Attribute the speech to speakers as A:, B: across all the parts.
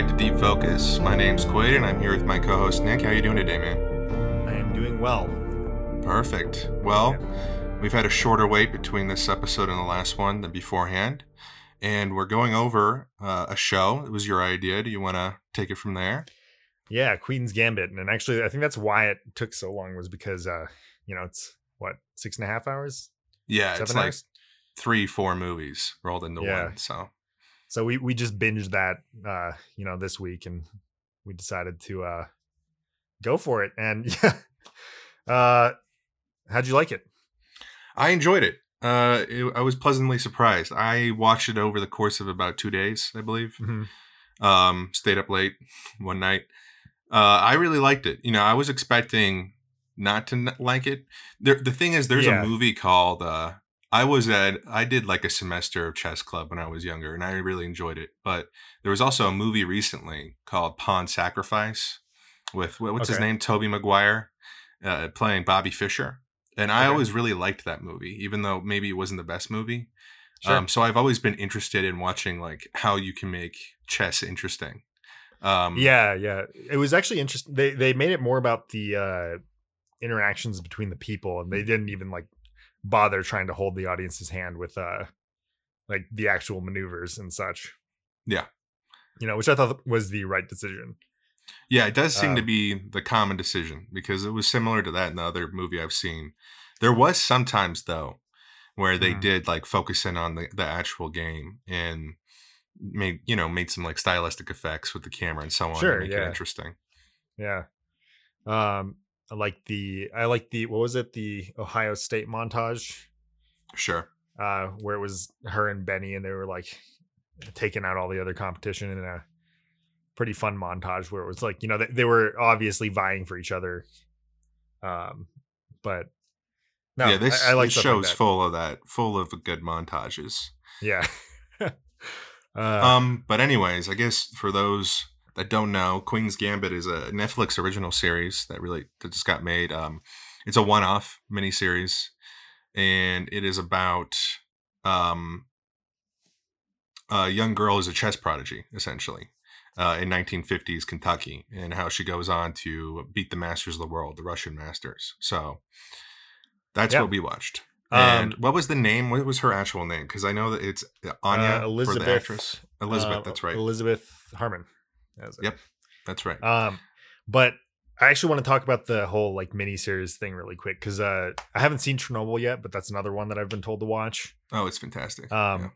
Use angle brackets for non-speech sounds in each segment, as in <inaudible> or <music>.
A: Back to Deep Focus. My name's Quaid, and I'm here with my co-host Nick. How are you doing today, man?
B: I am doing well.
A: Perfect. Well, we've had a shorter wait between this episode and the last one than beforehand, and we're going over uh, a show. It was your idea. Do you want to take it from there?
B: Yeah, Queen's Gambit, and actually, I think that's why it took so long was because, uh, you know, it's what six and a half hours.
A: Yeah,
B: Seven
A: it's like three, four movies rolled into
B: Yeah.
A: one. So
B: So we we just binged that, uh, you know, this week, and we decided to uh, go for it. And <laughs> yeah, uh, how'd you like it?
A: I enjoyed it. Uh, it, I was pleasantly surprised. I watched it over the course of about two days, I believe.
B: Mhm.
A: um stayed up late <laughs> one night uh i really liked it you know i was expecting not to like it there, the thing is there's
B: Yeah.
A: a movie called uh i was at i did like a semester of chess club when i was younger and i really enjoyed it but there was also a movie recently called pawn sacrifice with what- what's his name tobey maguire uh, playing bobby fischer and i
B: Okay.
A: always really liked that movie even though maybe it wasn't the best movie
B: Sure.
A: um, so I've always been interested in watching like how you can make chess interesting. Um,
B: yeah, yeah. It was actually interesting. They they made it more about the uh, interactions between the people, and they didn't even like bother trying to hold the audience's hand with uh, like the actual maneuvers and such.
A: Yeah.
B: you know, which I thought was the right decision.
A: yeah, it does seem to
B: Um,
A: be the common decision because it was similar to that in the other movie I've seen. There was sometimes though where they
B: Mhm.
A: did like focus in on the, the actual game and made you know made some like stylistic effects with the camera and so on
B: Sure,
A: to make
B: yeah.
A: it interesting.
B: Yeah. Um, I like the I like the what was it the Ohio State montage
A: Sure.
B: uh where it was her and Benny and they were like taking out all the other competition in a pretty fun montage where it was like you know they, they were obviously vying for each other um but no
A: yeah, this,
B: I, I like
A: this
B: stuff like
A: show's full of that, full of good montages.
B: yeah <laughs> uh,
A: um, but anyways, I guess for those that don't know, Queen's Gambit is a Netflix original series that really that just got made. Um, it's a one-off miniseries, and it is about um, a young girl who's a chess prodigy, essentially, uh, in 1950s Kentucky, and how she goes on to beat the masters of the world, the Russian masters. So that's
B: Yeah.
A: what we watched. And
B: Um,
A: what was the name? What was her actual name? Because I know that it's Anya
B: uh,
A: for
B: Elizabeth
A: the actress. Elizabeth,
B: uh,
A: that's right.
B: Elizabeth Harmon That.
A: Yep. That's right.
B: Um, but I actually want to talk about the whole like mini series thing really quick because uh, I haven't seen Chernobyl yet, but that's another one that I've been told to watch.
A: oh, it's fantastic.
B: Um,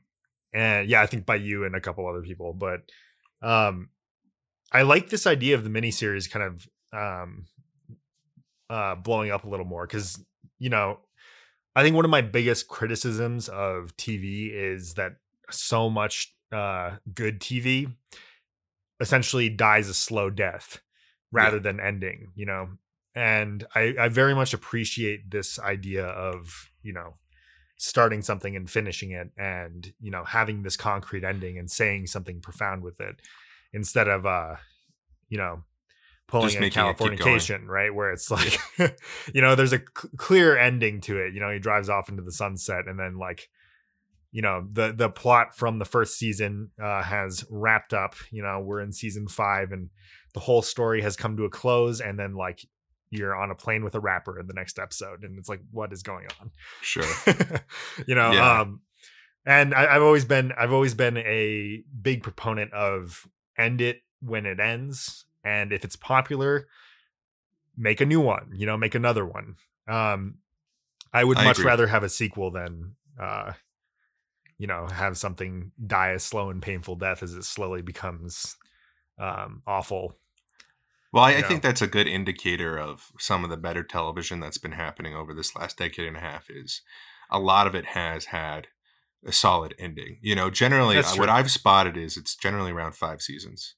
B: and yeah, I think by you and a couple other people, but um, I like this idea of the mini series kind of um, uh, blowing up a little more because you know, I think one of my biggest criticisms of TV is that so much uh, good TV essentially dies a slow death rather than ending, you know. And I, I very much appreciate this idea of, you know, starting something and finishing it and, you know, having this concrete ending and saying something profound with it instead of uh, you know, pulling
A: Just
B: in. Californication, right? Where it's like, <laughs> you know, there's a c- clear ending to it. You know, he drives off into the sunset and then like, you know, the the plot from the first season uh, has wrapped up. You know, we're in season five and the whole story has come to a close, and then like you're on a plane with a rapper in the next episode, and it's like, what is going on?
A: sure. <laughs>
B: you know,
A: Yeah.
B: um, and I, I've always been I've always been a big proponent of end it when it ends, and if it's popular, make a new one. You know, make another one. Um, I would
A: I
B: much
A: agree.
B: rather have a sequel than uh, you know, have something die a slow and painful death as it slowly becomes um awful.
A: Well, I, I think that's a good indicator of some of the better television that's been happening over this last decade and a half. Is a lot of it has had a solid ending. You know, generally, uh, what. I've spotted is it's generally around five seasons.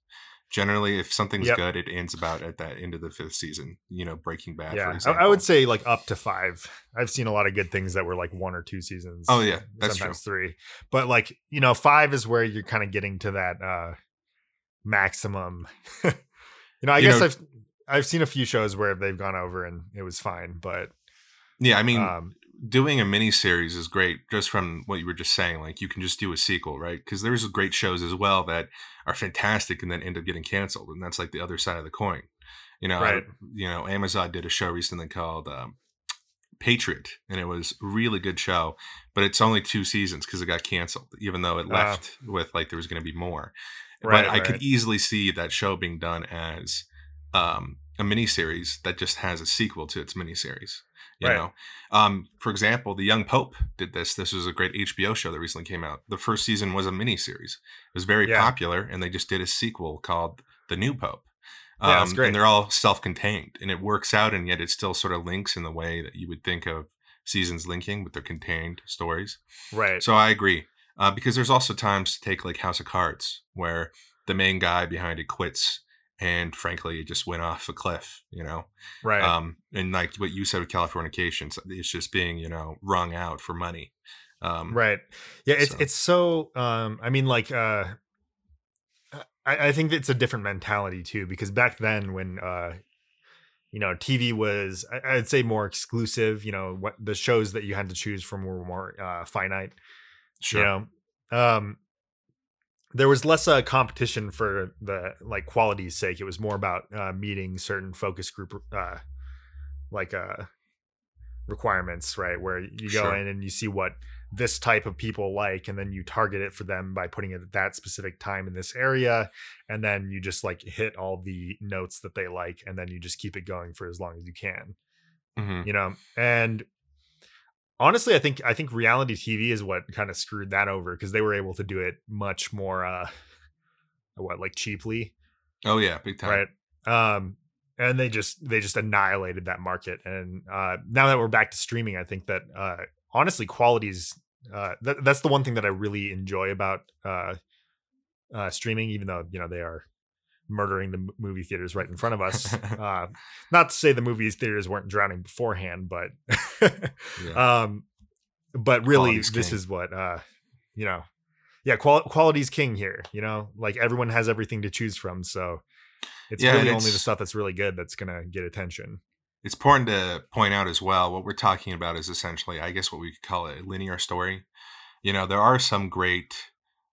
A: Generally, if something's
B: Yep.
A: good, it ends about at that end of the fifth season. You know, Breaking Bad.
B: yeah, I. I would say like up to five. I've seen a lot of good things that were like one or two seasons.
A: Oh, yeah, that's
B: sometimes three. But like you know, five is where you're kind of getting to that uh maximum. <laughs> you know, I
A: You
B: guess
A: know-
B: I've I've seen a few shows where they've gone over and it was fine, but
A: Yeah, I mean,
B: um,
A: doing a mini series is great just from what you were just saying like you can just do a sequel right because there's great shows as well that are fantastic and then end up getting canceled and that's like the other side of the coin you know
B: Right.
A: you know amazon did a show recently called um, patriot and it was a really good show but it's only two seasons because it got canceled even though it
B: Oh.
A: left with like there was going to be more
B: Right,
A: but i could easily see that show being done as um, a miniseries that just has a sequel to its miniseries you
B: Right.
A: know um, for example the young pope did this this was a great hbo show that recently came out the first season was a miniseries it was very
B: Yeah.
A: popular and they just did a sequel called the new pope
B: Yeah, that's
A: Um,
B: great.
A: and they're all self-contained and it works out and yet it still sort of links in the way that you would think of seasons linking with their contained stories
B: right.
A: so i agree uh, because there's also times to take like house of cards where the main guy behind it quits and frankly it just went off a cliff you know?
B: Right.
A: um and like what you said with californication it's just being you know wrung out for money um
B: right. Yeah it's
A: so-
B: it's so um i mean like uh I, I think it's a different mentality too because back then when uh you know tv was I, i'd say more exclusive you know what the shows that you had to choose from were more uh finite
A: sure.
B: you know? Um there was less uh, competition for the like quality's sake it was more about uh meeting certain focus group uh like uh requirements right where you go
A: Sure.
B: in and you see what this type of people like and then you target it for them by putting it at that specific time in this area and then you just like hit all the notes that they like and then you just keep it going for as long as you can
A: Mhm.
B: you know and honestly i think i think reality tv is what kind of screwed that over because they were able to do it much more uh <laughs> what like cheaply?
A: Oh yeah big time.
B: Right? Um and they just they just annihilated that market and uh now that we're back to streaming i think that uh honestly qualities uh that, that's the one thing that i really enjoy about uh uh streaming even though you know they are murdering the movie theaters right in front of us <laughs> uh not to say the movie theaters weren't drowning beforehand but <laughs>
A: yeah.
B: um but really
A: Quality's
B: this
A: king.
B: is what uh you know yeah qual- quality's king here you know like everyone has everything to choose from so it's
A: Yeah,
B: really
A: and
B: only the stuff that's really good that's gonna get attention
A: it's important to point out as well what we're talking about is essentially i guess what we could call a linear story you know there are some great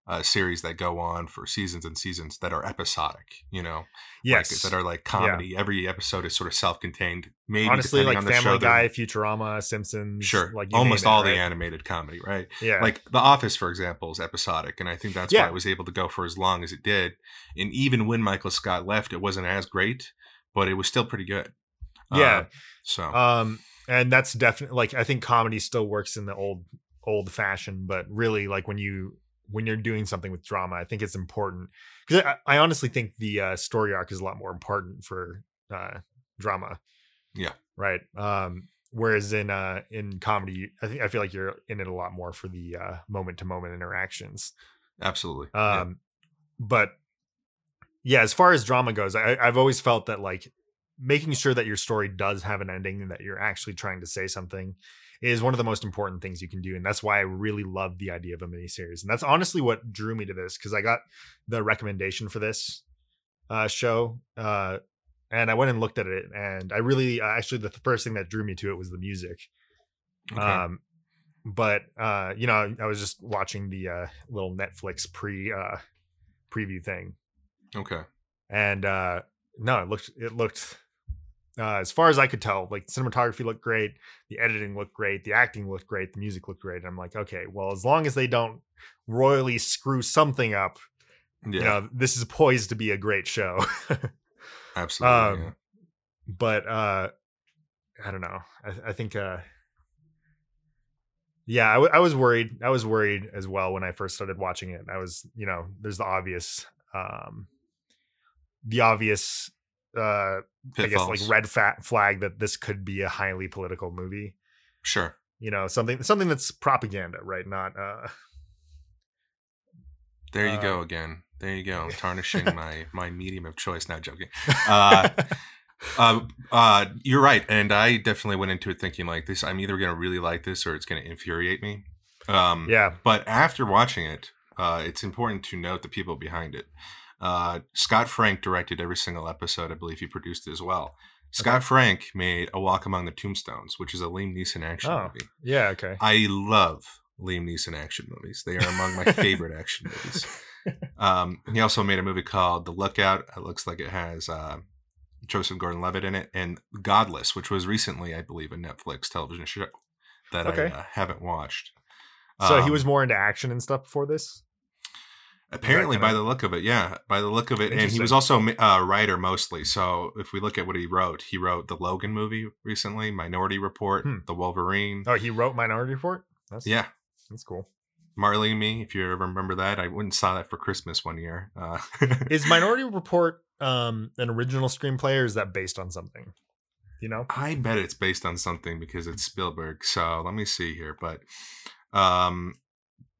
A: uh, series that go on for seasons and seasons that are episodic you know?
B: Yes
A: like, that are like comedy. Every episode is sort of self-contained maybe
B: honestly like
A: on the
B: family
A: show,
B: guy futurama simpsons
A: sure.
B: like
A: almost
B: name it,
A: all the animated comedy right?
B: Yeah.
A: Like the office for example is episodic and i think that's
B: Yeah.
A: why it was able to go for as long as it did and even when michael scott left it wasn't as great but it was still pretty good.
B: Yeah.
A: Uh, so.
B: Um and that's definitely like i think comedy still works in the old old fashion but really like when you when you're doing something with drama i think it's important because I, I honestly think the uh, story arc is a lot more important for uh drama
A: Yeah.
B: right um whereas in uh in comedy i think i feel like you're in it a lot more for the uh moment to moment interactions
A: absolutely Yeah.
B: um but yeah as far as drama goes I, i've always felt that like making sure that your story does have an ending and that you're actually trying to say something is one of the most important things you can do and that's why i really love the idea of a miniseries and that's honestly what drew me to this because i got the recommendation for this uh show uh and i went and looked at it and i really uh, actually the first thing that drew me to it was the music
A: Okay.
B: um but uh you know i was just watching the uh little netflix pre uh preview thing
A: okay
B: and uh no it looked it looked uh as far as i could tell like cinematography looked great the editing looked great the acting looked great the music looked great and i'm like okay well as long as they don't royally screw something up
A: yeah
B: you know this is poised to be a great show <laughs>
A: absolutely
B: um,
A: yeah.
B: but uh i don't know i, I think uh yeah I, w- I was worried i was worried as well when i first started watching it i was you know there's the obvious um the obvious uh i guess like red fat flag that this could be a highly political movie.
A: Sure.
B: You know something something that's propaganda right? Not uh
A: there you
B: uh,
A: go again. There you go. <laughs> Tarnishing my my medium of choice. Not joking. <laughs> Uh, uh, uh, you're right, and I definitely went into it thinking like this. I'm either gonna really like this or it's gonna infuriate me. Um,
B: yeah.
A: But after watching it, uh, it's important to note the people behind it. Uh, Scott Frank directed every single episode. I believe he produced it as well. Scott Frank made A Walk Among the Tombstones, which is a Liam Neeson action
B: Oh.
A: movie.
B: Yeah. Okay.
A: I love Liam Neeson action movies. They are among my <laughs> favorite action movies. Um, he also made a movie called The Lookout. It looks like it has uh, Joseph Gordon-Levitt in it, and Godless, which was recently, I believe, a Netflix television show that
B: Okay.
A: I uh, haven't watched.
B: so he
A: Um,
B: was more into action and stuff before this.
A: Apparently by the look of it, yeah, by the look of it, and he was also a writer mostly. So if we look at what he wrote, he wrote the Logan movie recently, Minority Report,
B: Hmm.
A: the Wolverine.
B: Oh, he wrote Minority Report. That's
A: Yeah,
B: That's cool.
A: Marley and Me, if you ever remember that. I went and saw that for Christmas one year. Uh,
B: Is Minority <laughs> Report um an original screenplay or is that based on something? You know?
A: I bet it's based on something because it's Spielberg. So let me see here. But um,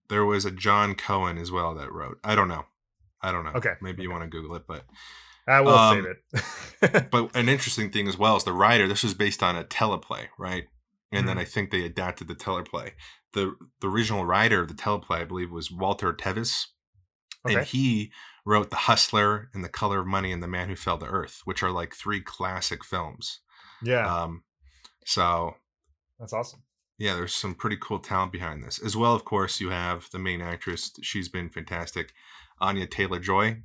A: there was a Jon Cohen as well that wrote. I don't know. I don't know.
B: Okay,
A: Maybe you want to Google it. But
B: I will
A: Um,
B: save it. <laughs>
A: but an interesting thing as well is the writer. This was based on a teleplay, right? And then
B: Mhm.
A: I think they adapted the teleplay. The the original writer of the teleplay, I believe, was Walter Tevis.
B: Okay.
A: And he wrote The Hustler and The Color of Money and The Man Who Fell to Earth, which are like three classic films.
B: yeah,
A: Um, so
B: that's awesome.
A: Yeah, there's some pretty cool talent behind this. As well, of course, you have the main actress. She's been fantastic, Anya Taylor Joy.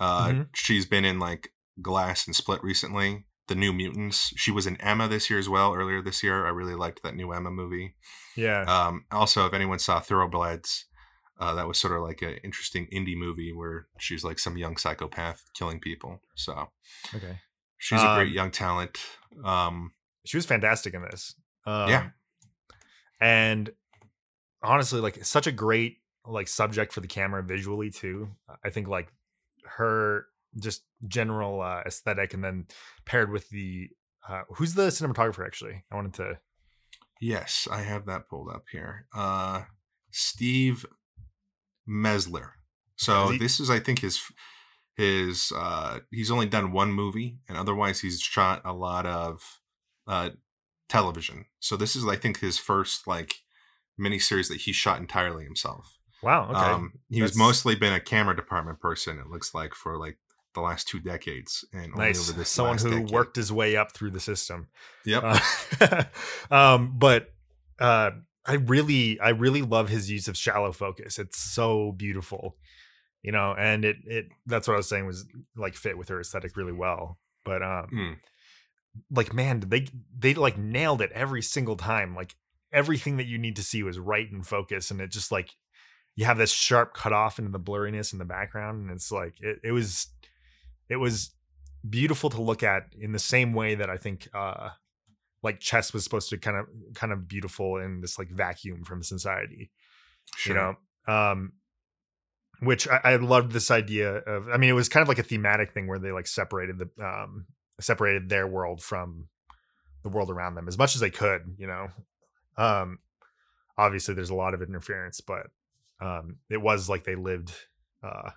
A: Uh,
B: Mhm.
A: She's been in like Glass and Split recently. The New Mutants. She was in Emma this year as well. Earlier this year, I really liked that new Emma movie.
B: Yeah.
A: Um, also, if anyone saw Thoroughbloods, uh, that was sort of like an interesting indie movie where she's like some young psychopath killing people. So
B: okay.
A: she's a great
B: Um,
A: young talent. Um,
B: She was fantastic in this. Um,
A: Yeah.
B: And honestly, like such a great like subject for the camera visually too. I think like her just general uh, aesthetic, and then paired with the uh, who's the cinematographer actually? I wanted to.
A: Yes, I have that pulled up here. Uh, Steve Meizler. So
B: he-
A: this is, I think, his his. Uh, he's only done one movie, and otherwise he's shot a lot of uh, television. So this is, I think, his first like miniseries that he shot entirely himself.
B: Wow. Okay.
A: Um, he's
B: That's-
A: mostly been a camera department person. It looks like for like the last two decades, and only
B: nice.
A: over this
B: Someone who
A: decade.
B: worked his way up through the system.
A: Yep.
B: Uh, <laughs> um, but uh, I really, I really love his use of shallow focus. It's so beautiful, you know. And it, it, that's what I was saying was like fit with her aesthetic really well. But um,
A: Mm.
B: Like man, they, they like nailed it every single time. Like everything that you need to see was right in focus, and it just like you have this sharp cut off into the blurriness in the background, and it's like it, it was, it was beautiful to look at in the same way that I think uh like chess was supposed to kind of kind of beautiful in this like vacuum from society
A: Sure.
B: you know um which I, I loved this idea of i mean it was kind of like a thematic thing where they like separated the um separated their world from the world around them as much as they could you know um obviously there's a lot of interference but um it was like they lived uh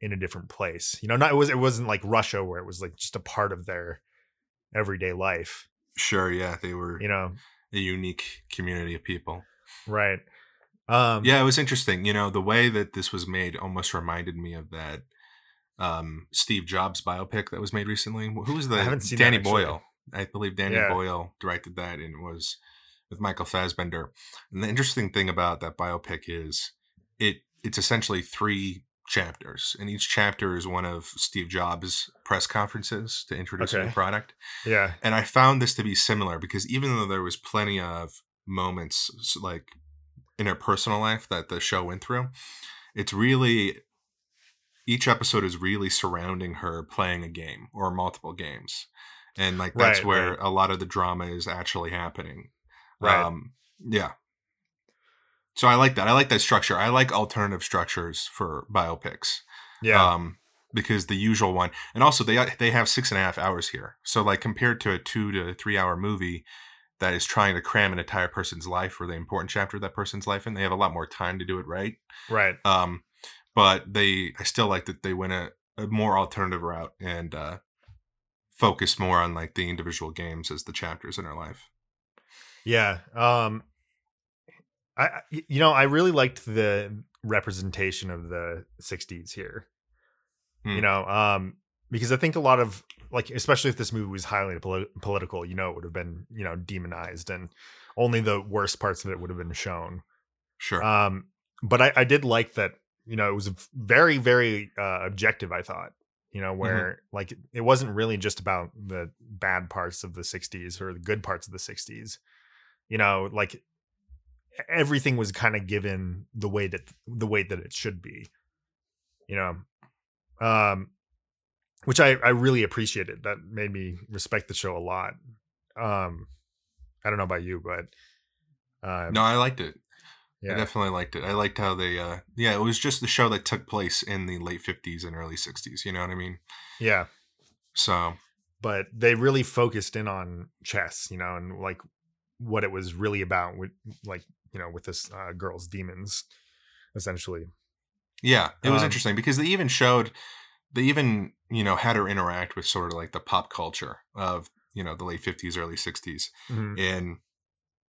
B: in a different place you know not it was it wasn't like russia where it was like just a part of their everyday life
A: Sure. Yeah, they were
B: you know
A: a unique community of people.
B: right um
A: Yeah, it was interesting. You know, the way that this was made almost reminded me of that um, Steve Jobs biopic that was made recently. Who was the
B: I haven't seen
A: Danny. Boyle? I believe Danny
B: Yeah.
A: Boyle directed that, and it was with Michael Fassbender. And the interesting thing about that biopic is it it's essentially three chapters, and each chapter is one of Steve Jobs' press conferences to introduce a new product.
B: yeah
A: And I found this to be similar because even though there was plenty of moments like in her personal life that the show went through, it's really each episode is really surrounding her playing a game or multiple games. And like that's
B: Right,
A: where
B: right.
A: a lot of the drama is actually happening.
B: right
A: Um yeah. So I like that. I like that structure. I like alternative structures for biopics
B: yeah
A: um because the usual one and also they they have six and a half hours here so like compared to a two to three hour movie that is trying to cram an entire person's life or the important chapter of that person's life in they have a lot more time to do it right
B: right
A: um but they i still like that they went a, a more alternative route and uh focus more on like the individual games as the chapters in her life
B: Yeah. Um I you know, I really liked the representation of the 60s here.
A: Hmm.
B: You know, um because I think a lot of like especially if this movie was highly polit- political, you know, it would have been you know demonized, and only the worst parts of it would have been shown.
A: Sure.
B: Um, but I, I did like that. You know, it was very, very uh, objective. I thought. You know, where like it wasn't really just about the bad parts of the '60s or the good parts of the '60s. You know, like everything was kind of given the way that the way that it should be. You know, um, which I I really appreciated. That made me respect the show a lot. Um, I don't know about you, but uh,
A: no, I liked it.
B: Yeah,
A: I definitely liked it. I liked how they, uh, yeah, it was just the show that took place in the late 50s and early 60s. You know what I mean?
B: yeah.
A: So,
B: but they really focused in on chess, you know, and like what it was really about with like, you know, with this uh, girl's demons essentially.
A: yeah, it was
B: Um,
A: interesting because they even showed, they even, you know, had her interact with sort of like the pop culture of, you know, the late 50s, early 60s.
B: Mhm.
A: And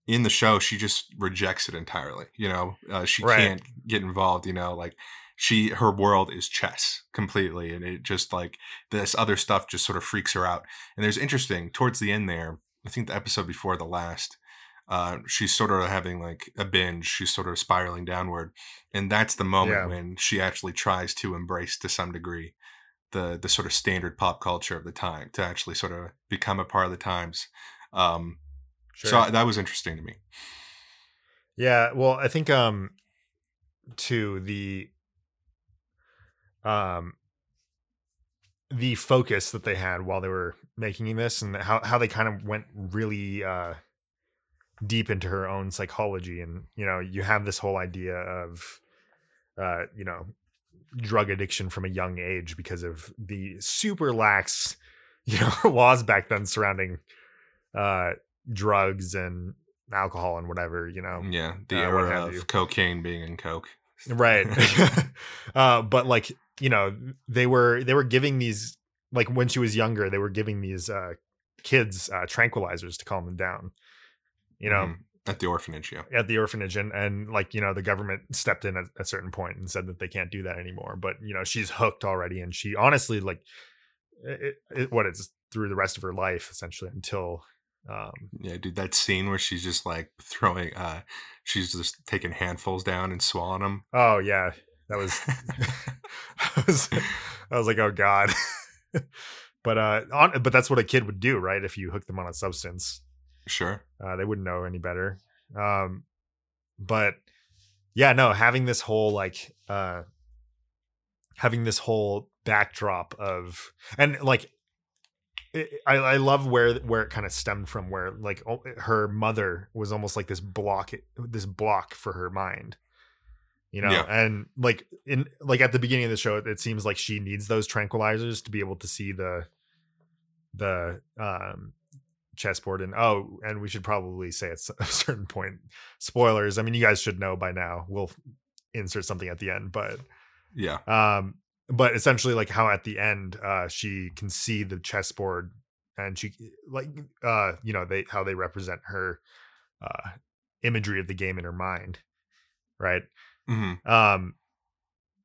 A: in the show, she just rejects it entirely. You know, uh, she
B: Right.
A: can't get involved, you know, like, she her world is chess completely and it just like this other stuff just sort of freaks her out and there's interesting towards the end there i think the episode before the last uh she's sort of having like a binge she's sort of spiraling downward and that's the moment
B: Yeah.
A: when she actually tries to embrace to some degree the the sort of standard pop culture of the time to actually sort of become a part of the times um
B: Sure.
A: so that was interesting to me
B: Yeah, well, I think um to the um the focus that they had while they were making this and how how they kind of went really uh deep into her own psychology and you know, you have this whole idea of uh, you know, drug addiction from a young age because of the super lax, <laughs> you know, laws back then surrounding uh drugs and alcohol and whatever, you know.
A: yeah the
B: Uh,
A: era of
B: you.
A: cocaine being in coke
B: right <laughs> <laughs> uh but like you know they were they were giving these like when she was younger they were giving these uh kids uh tranquilizers to calm them down you know
A: Mhm. at the orphanage yeah
B: at the orphanage and and like you know the government stepped in at a certain point and said that they can't do that anymore but you know she's hooked already and she honestly like it, it, what it's through the rest of her life essentially until um
A: Yeah, dude, that scene where she's just like throwing, uh, she's just taking handfuls down and swallowing them.
B: oh yeah that was <laughs> <laughs> I was, I was like, oh god. <laughs> but uh, on, but that's what a kid would do, right? If you hook them on a substance,
A: Sure.
B: uh, they wouldn't know any better. Um, but yeah, no, having this whole like, uh, having this whole backdrop of, and like, it, I, I love where where it kind of stemmed from, where like her mother was almost like this block, this block for her mind you know
A: Yeah.
B: and like in like at the beginning of the show it, it seems like she needs those tranquilizers to be able to see the the um chessboard and oh and we should probably say at <laughs> a certain point spoilers i mean you guys should know by now we'll insert something at the end but
A: Yeah.
B: um but essentially like how at the end uh she can see the chessboard and she like uh you know they how they represent her uh imagery of the game in her mind right?
A: Hmm
B: um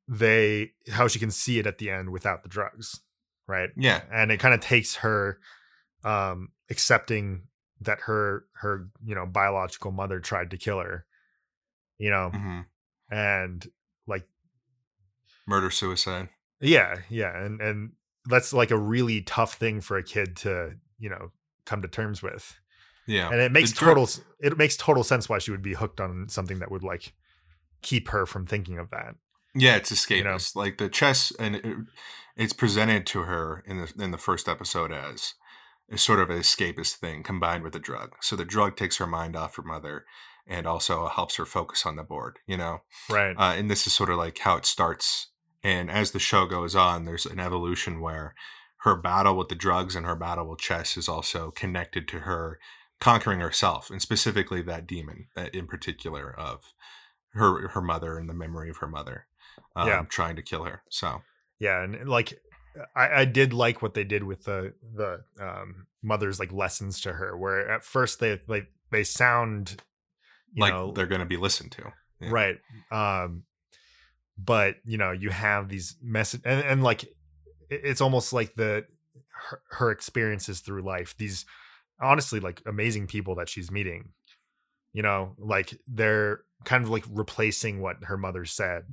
B: they how she can see it at the end without the drugs right?
A: Yeah.
B: and it kind of takes her um accepting that her her you know biological mother tried to kill her you know?
A: Hmm
B: and like
A: Murder suicide.
B: yeah yeah and and that's like a really tough thing for a kid to you know come to terms with
A: Yeah.
B: and it makes total it makes total sense why she would be hooked on something that would like keep her from thinking of that
A: Yeah, it's escapist.
B: you know?
A: Like the chess, and it, it's presented to her in the in the first episode as a sort of an escapist thing combined with the drug. So the drug takes her mind off her mother, and also helps her focus on the board. You know,
B: right
A: uh, and this is sort of like how it starts. And as the show goes on, there's an evolution where her battle with the drugs and her battle with chess is also connected to her conquering herself, and specifically that demon uh, in particular of her her mother and the memory of her mother, um,
B: Yeah.
A: trying to kill her. So
B: yeah and like I, I did like what they did with the the um mother's like lessons to her where at first they like they sound you
A: like
B: know
A: they're going to be listened to. yeah.
B: right um but you know you have these message and, and like it's almost like the her, her experiences through life these honestly like amazing people that she's meeting you know like they're kind of like replacing what her mother said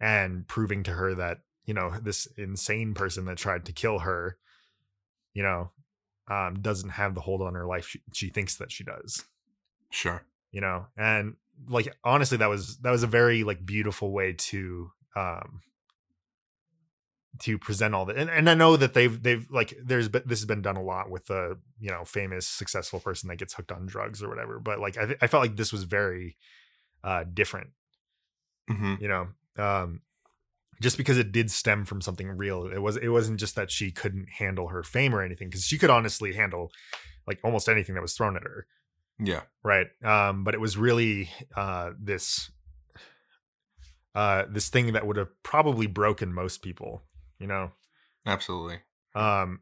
B: and proving to her that you know this insane person that tried to kill her you know um doesn't have the hold on her life she, she thinks that she does
A: Sure.
B: you know and like honestly that was that was a very like beautiful way to um to present all that and, and i know that they've they've like there's been this has been done a lot with the you know famous successful person that gets hooked on drugs or whatever but like i, th- I felt like this was very uh different.
A: Hmm
B: you know um just because it did stem from something real it was it wasn't just that she couldn't handle her fame or anything because she could honestly handle like almost anything that was thrown at her
A: Yeah.
B: right um but it was really uh this uh this thing that would have probably broken most people you know
A: Absolutely.
B: um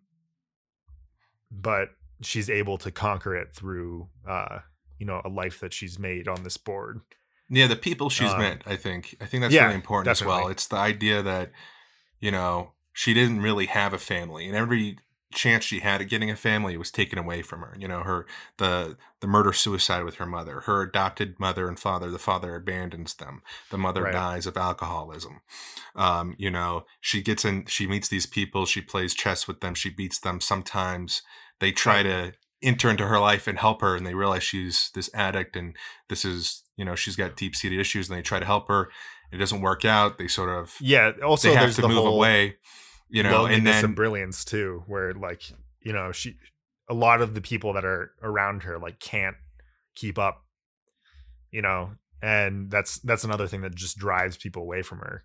B: but she's able to conquer it through uh you know a life that she's made on this board
A: Yeah, the people she's
B: Um,
A: met, I think. I think that's
B: yeah,
A: really important as well. It's the idea that, you know, she didn't really have a family, and every chance she had at getting a family was taken away from her. You know, her the the murder suicide with her mother, her adopted mother and father. The father abandons them. The mother
B: Right.
A: dies of alcoholism. Um, you know, she gets in. She meets these people. She plays chess with them. She beats them. Sometimes they try to enter into her life and help her, and they realize she's this addict and this is you know she's got deep seated issues and they try to help her it doesn't work out they sort of
B: yeah also
A: they have
B: there's
A: to
B: the
A: move
B: whole
A: away you know and then
B: and brilliance too where like you know she a lot of the people that are around her like can't keep up you know and that's that's another thing that just drives people away from her.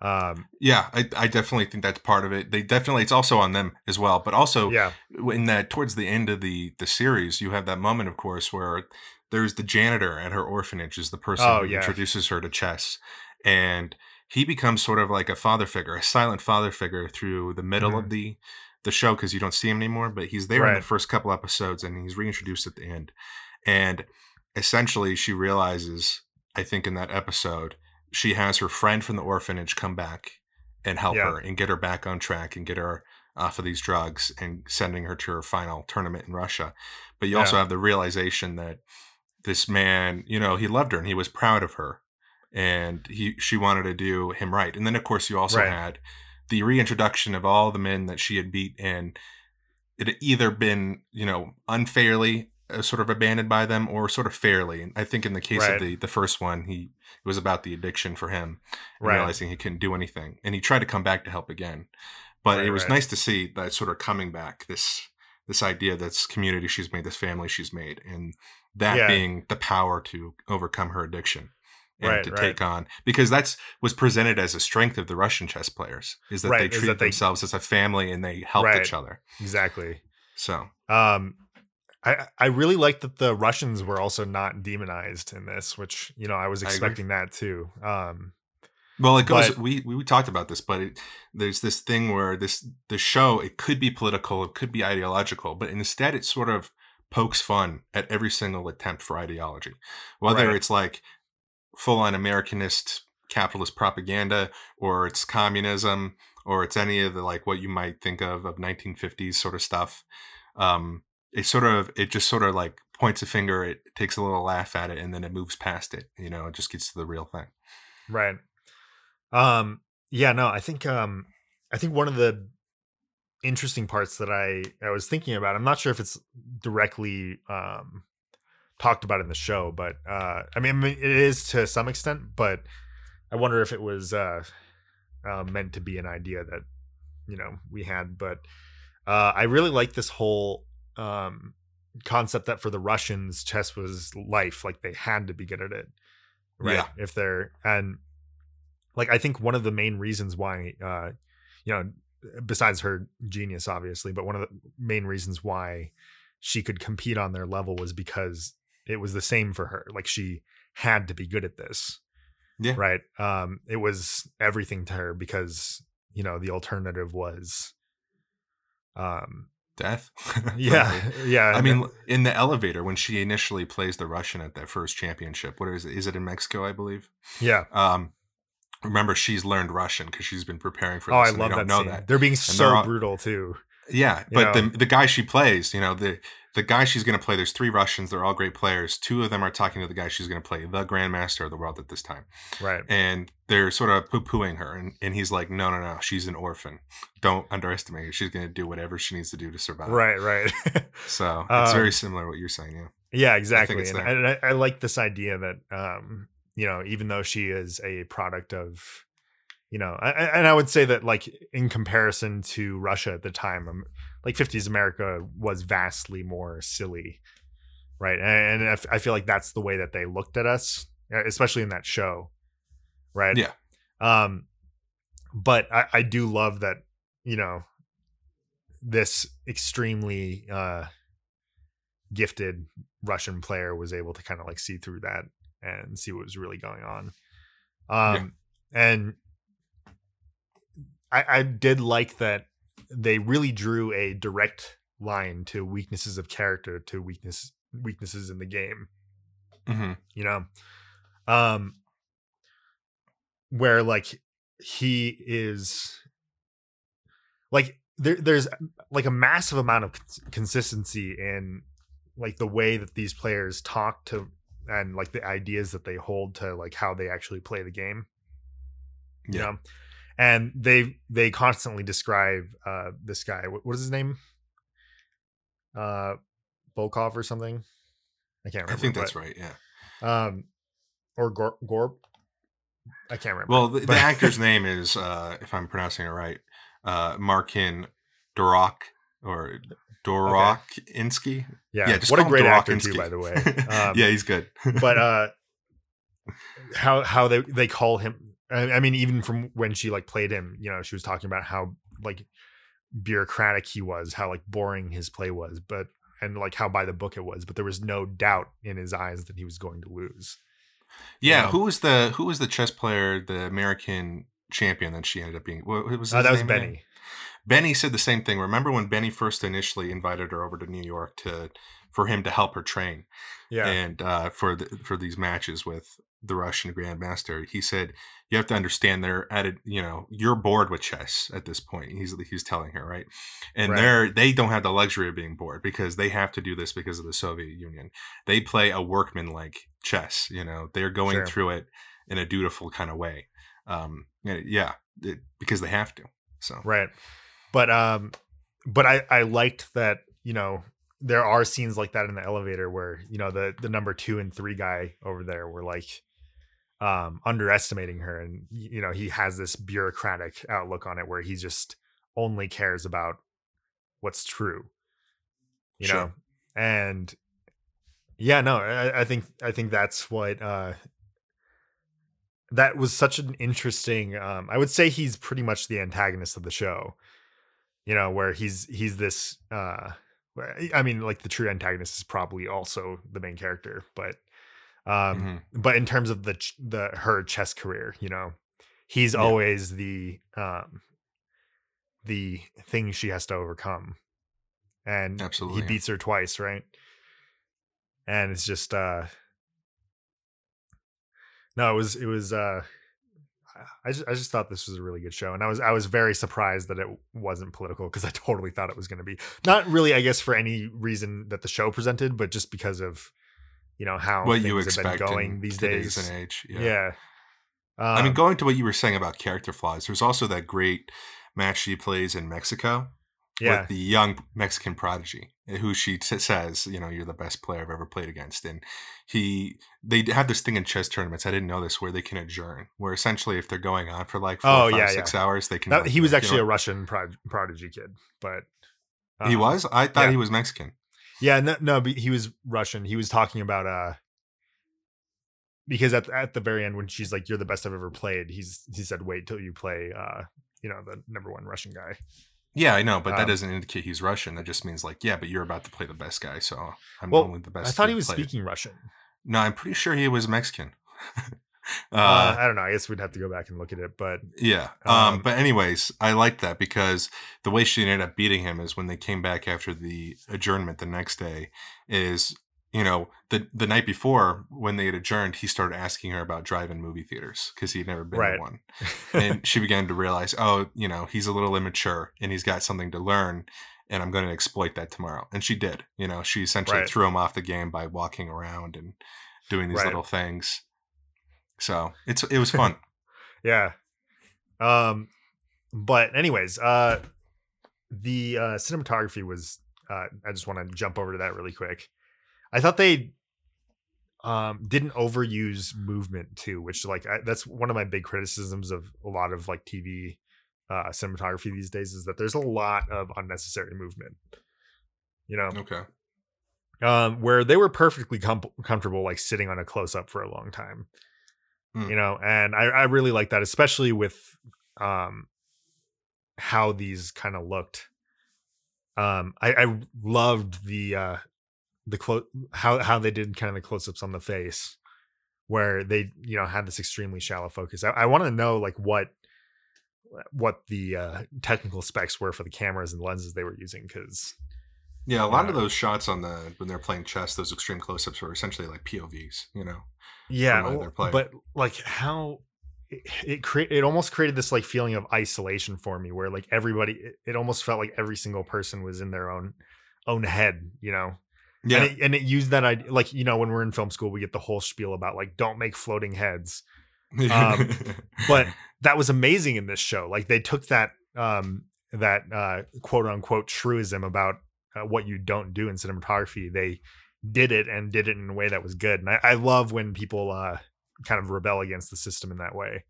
B: Um
A: yeah I, I definitely think that's part of it. They definitely it's also on them as well but also
B: yeah.
A: in that towards the end of the the series you have that moment of course where there's the janitor at her orphanage is the person
B: Oh,
A: who
B: yeah.
A: introduces her to chess and he becomes sort of like a father figure a silent father figure through the middle of
B: Mhm.
A: the the show because you don't see him anymore but he's there in the first couple episodes and he's reintroduced at the end and essentially she realizes i think in that episode she has her friend from the orphanage come back and help
B: Yeah.
A: her and get her back on track and get her off of these drugs and sending her to her final tournament in Russia. But you also have the realization that this man, you know, he loved her and he was proud of her and he she wanted to do him right. And then of course you also
B: Right.
A: had the reintroduction of all the men that she had beat and it had either been, you know, unfairly uh, sort of abandoned by them or sort of fairly. And I think in the case
B: Right.
A: of the the first one, he it was about the addiction for him
B: Right.
A: realizing he couldn't do anything. And he tried to come back to help again. But
B: Right,
A: it was nice to see that sort of coming back, this this idea this community she's made, this family she's made, and that
B: Yeah.
A: being the power to overcome her addiction and
B: Right,
A: to
B: right.
A: take on because that's was presented as a strength of the Russian chess players is that they
B: Right, is
A: treat
B: that they-
A: themselves as a family and they help each other.
B: exactly
A: So
B: um I, I really like that the Russians were also not demonized in this, which you know I was
A: I
B: expecting that too. Um,
A: Well, it goes.
B: But-
A: we, we we talked about this, but it, there's this thing where this the show it could be political, it could be ideological, but instead it sort of pokes fun at every single attempt for ideology, whether
B: Right.
A: it's like full on Americanist capitalist propaganda, or it's communism, or it's any of the like what you might think of of 1950s sort of stuff. Um, it sort of it just sort of like points a finger, it takes a little laugh at it, and then it moves past it. You know, it just gets to the real thing.
B: right. Um, yeah, no, I think um, I think one of the interesting parts that I I was thinking about. I'm not sure if it's directly um talked about in the show, but uh, I mean, it is to some extent, but I wonder if it was uh, uh meant to be an idea that you know we had. But uh, I really like this whole um concept that for the Russians, chess was life; like they had to be good at it, right?
A: Yeah.
B: If they're and like I think one of the main reasons why uh you know besides her genius obviously but one of the main reasons why she could compete on their level was because it was the same for her like she had to be good at this
A: Yeah.
B: right um it was everything to her because you know the alternative was um
A: Death. <laughs>
B: yeah yeah
A: I mean, in the elevator when she initially plays the Russian at that first championship, what is it? Is it in Mexico? I believe.
B: yeah
A: Um, remember she's learned Russian because she's been preparing for
B: Oh,
A: this.
B: I love that
A: don't
B: scene.
A: know that.
B: They're being
A: they're
B: so
A: all-
B: brutal too.
A: Yeah,
B: You
A: but
B: know.
A: the the guy she plays, you know, the the guy she's going to play. There's three Russians. They're all great players. Two of them are talking to the guy she's going to play, the Grandmaster of the world at this time,
B: Right.
A: and they're sort of poo pooing her. And, and he's like, "No, no, no. She's an orphan. Don't underestimate her. She's going to do whatever she needs to do to survive."
B: Right. Right. <laughs>
A: So it's
B: Um,
A: very similar to what you're saying. Yeah.
B: Yeah, exactly.
A: it's
B: And,
A: there.
B: and I, I like this idea that, um, you know, even though she is a product of, you know, I, and I would say that like in comparison to Russia at the time, um, like 50s America was vastly more silly, right? And, and I feel like that's the way that they looked at us, especially in that show, right?
A: Yeah.
B: Um, but I, I do love that, you know, this extremely uh gifted Russian player was able to kind of like see through that and see what was really going on. Um and I I did like that they really drew a direct line to weaknesses of character to weakness weaknesses in the game.
A: Hmm
B: you know? Um where like he is like there, there's like a massive amount of cons- consistency in like the way that these players talk to and like the ideas that they hold to like how they actually play the game. You
A: Yeah.
B: know and they they constantly describe uh this guy what, what is his name uh volkov or something i can't remember
A: I think
B: but-
A: that's right. Yeah.
B: um or Gor- Gorb. I can't remember.
A: Well, the, the <laughs> actor's name is, uh, if I'm pronouncing it right, uh, Markin Dorok or Dorokinsky.
B: yeah,
A: yeah, just
B: what a great actor too, by the way. <laughs> Um,
A: yeah, he's good. <laughs>
B: but uh, how how they they call him? I, I mean, even from when she like played him, you know, she was talking about how like bureaucratic he was, how like boring his play was, but and like how by the book it was, but there was no doubt in his eyes that he was going to lose.
A: yeah,
B: know.
A: who was the who was the chess player, the American champion that she ended up being? What, was
B: Uh, that was
A: name?
B: Benny.
A: Benny said the same thing. Remember when Benny first initially invited her over to New York to for him to help her train
B: Yeah,
A: and uh, for the, for these matches with the Russian Grandmaster, he said you have to understand they're at it. You know, you're bored with chess at this point. He's he's telling her right, and
B: Right.
A: they're they don't have the luxury of being bored because they have to do this because of the Soviet Union. They play a workman like chess. You know, they're going
B: Sure.
A: through it in a dutiful kind of way. Um, yeah, yeah, it, because they have to. So
B: right but um but i i liked that you know there are scenes like that in the elevator where you know the the number two and three guy over there were like um underestimating her and you know he has this bureaucratic outlook on it where he just only cares about what's true you
A: Sure.
B: know and yeah no I, I think i think that's what uh that was such an interesting um i would say he's pretty much the antagonist of the show you know where he's he's this uh i mean like the true antagonist is probably also the main character but um
A: mhm.
B: but in terms of the ch- the her chess career you know he's
A: Yeah.
B: always the um the thing she has to overcome and
A: Absolutely,
B: he beats her twice right and it's just uh no it was it was uh I just, I just thought this was a really good show and I was I was very surprised that it wasn't political because I <laughs> totally thought it was going to be not really I guess for any reason that the show presented but just because of you know how
A: what you
B: things have been
A: expect
B: going
A: in
B: these days
A: and age.
B: yeah,
A: I mean,
B: Um,
A: going to what you were saying about character flaws, there's also that great match she plays in Mexico
B: yeah
A: with the young Mexican prodigy, eh, who she t- says, you know, you're the best player I've ever played against. And he, they have this thing in chess tournaments. I didn't know this, where they can adjourn, where essentially if they're going on for like four,
B: Oh,
A: five,
B: yeah,
A: six hours, they can.
B: That- he was
A: you
B: actually
A: know-
B: a Russian prod- prodigy kid but
A: he
B: um,
A: was. I thought
B: yeah.
A: he was Mexican.
B: Yeah, no, no, he was Russian. He was talking about uh because at at the very end when she's like, "You're the best I've ever played," he's he said, "Wait till you play, uh, you know, the number one Russian guy."
A: Yeah, I know, but that
B: Um,
A: doesn't indicate he's Russian. That just means like, yeah, but you're about to play the best guy, so I'm
B: Well,
A: only the best.
B: I thought he was speaking Russian.
A: No, I'm pretty sure he was Mexican. <laughs>
B: Uh,
A: uh,
B: I don't know. I guess we'd have to go back and look at it, but
A: Yeah. Um,
B: Um,
A: but anyways, I like that because the way she ended up beating him is when they came back after the adjournment the next day is you know, the the night before when they had adjourned, he started asking her about drive-in movie theaters because he'd never been
B: Right.
A: to one, and <laughs> she began to realize, oh, you know, he's a little immature and he's got something to learn, and I'm going to exploit that tomorrow. And she did. You know, she essentially
B: Right.
A: threw him off the game by walking around and doing these
B: Right.
A: little things. So it's it was fun. <laughs>
B: yeah. Um, but anyways, uh, the uh, cinematography was. Uh, I just want to jump over to that really quick. I thought they um didn't overuse movement too, which like I, that's one of my big criticisms of a lot of like TV uh cinematography these days is that there's a lot of unnecessary movement. You know,
A: okay.
B: um, where they were perfectly com- comfortable like sitting on a close up for a long time
A: Hmm.
B: you know and i, I really like that especially with um how these kind of looked um i i loved the uh the close how how they did kind of the close-ups on the face where they you know had this extremely shallow focus i, I want to know like what what the uh technical specs were for the cameras and lenses they were using because
A: Yeah, a lot of those shots on the when they're playing chess, those extreme close-ups were essentially like POVs. You know.
B: yeah well, but like how it, it create it almost created this like feeling of isolation for me where like everybody it, it almost felt like every single person was in their own own head you know
A: Yeah.
B: and it, and it used that idea like you know when we're in film school we get the whole spiel about like don't make floating heads um, <laughs> but that was amazing in this show like they took that um that uh quote unquote truism about uh, what you don't do in cinematography they did it and did it in a way that was good and i, I love when people uh kind of rebel against the system in that way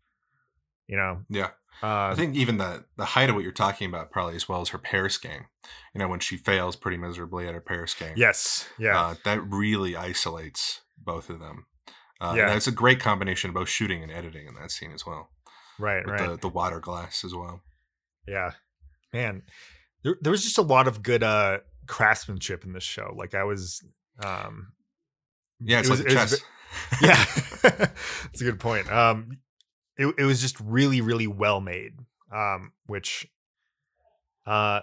B: you know
A: yeah.
B: uh
A: I think even the the height of what you're talking about probably as well as her Paris game. You know, when she fails pretty miserably at her Paris game.
B: yes yeah
A: Uh, that really isolates both of them. Uh,
B: Yeah.
A: yeah. That's a great combination of both shooting and editing in that scene as well.
B: right
A: With
B: right
A: the, the water glass as well.
B: Yeah. Man, there, there was just a lot of good uh craftsmanship in this show. Like I was um
A: Yeah, it's
B: it was-
A: like
B: it was
A: chess. <laughs>
B: yeah. <laughs> <laughs> That's a good point. Um it, it was just really, really well made. Um, which uh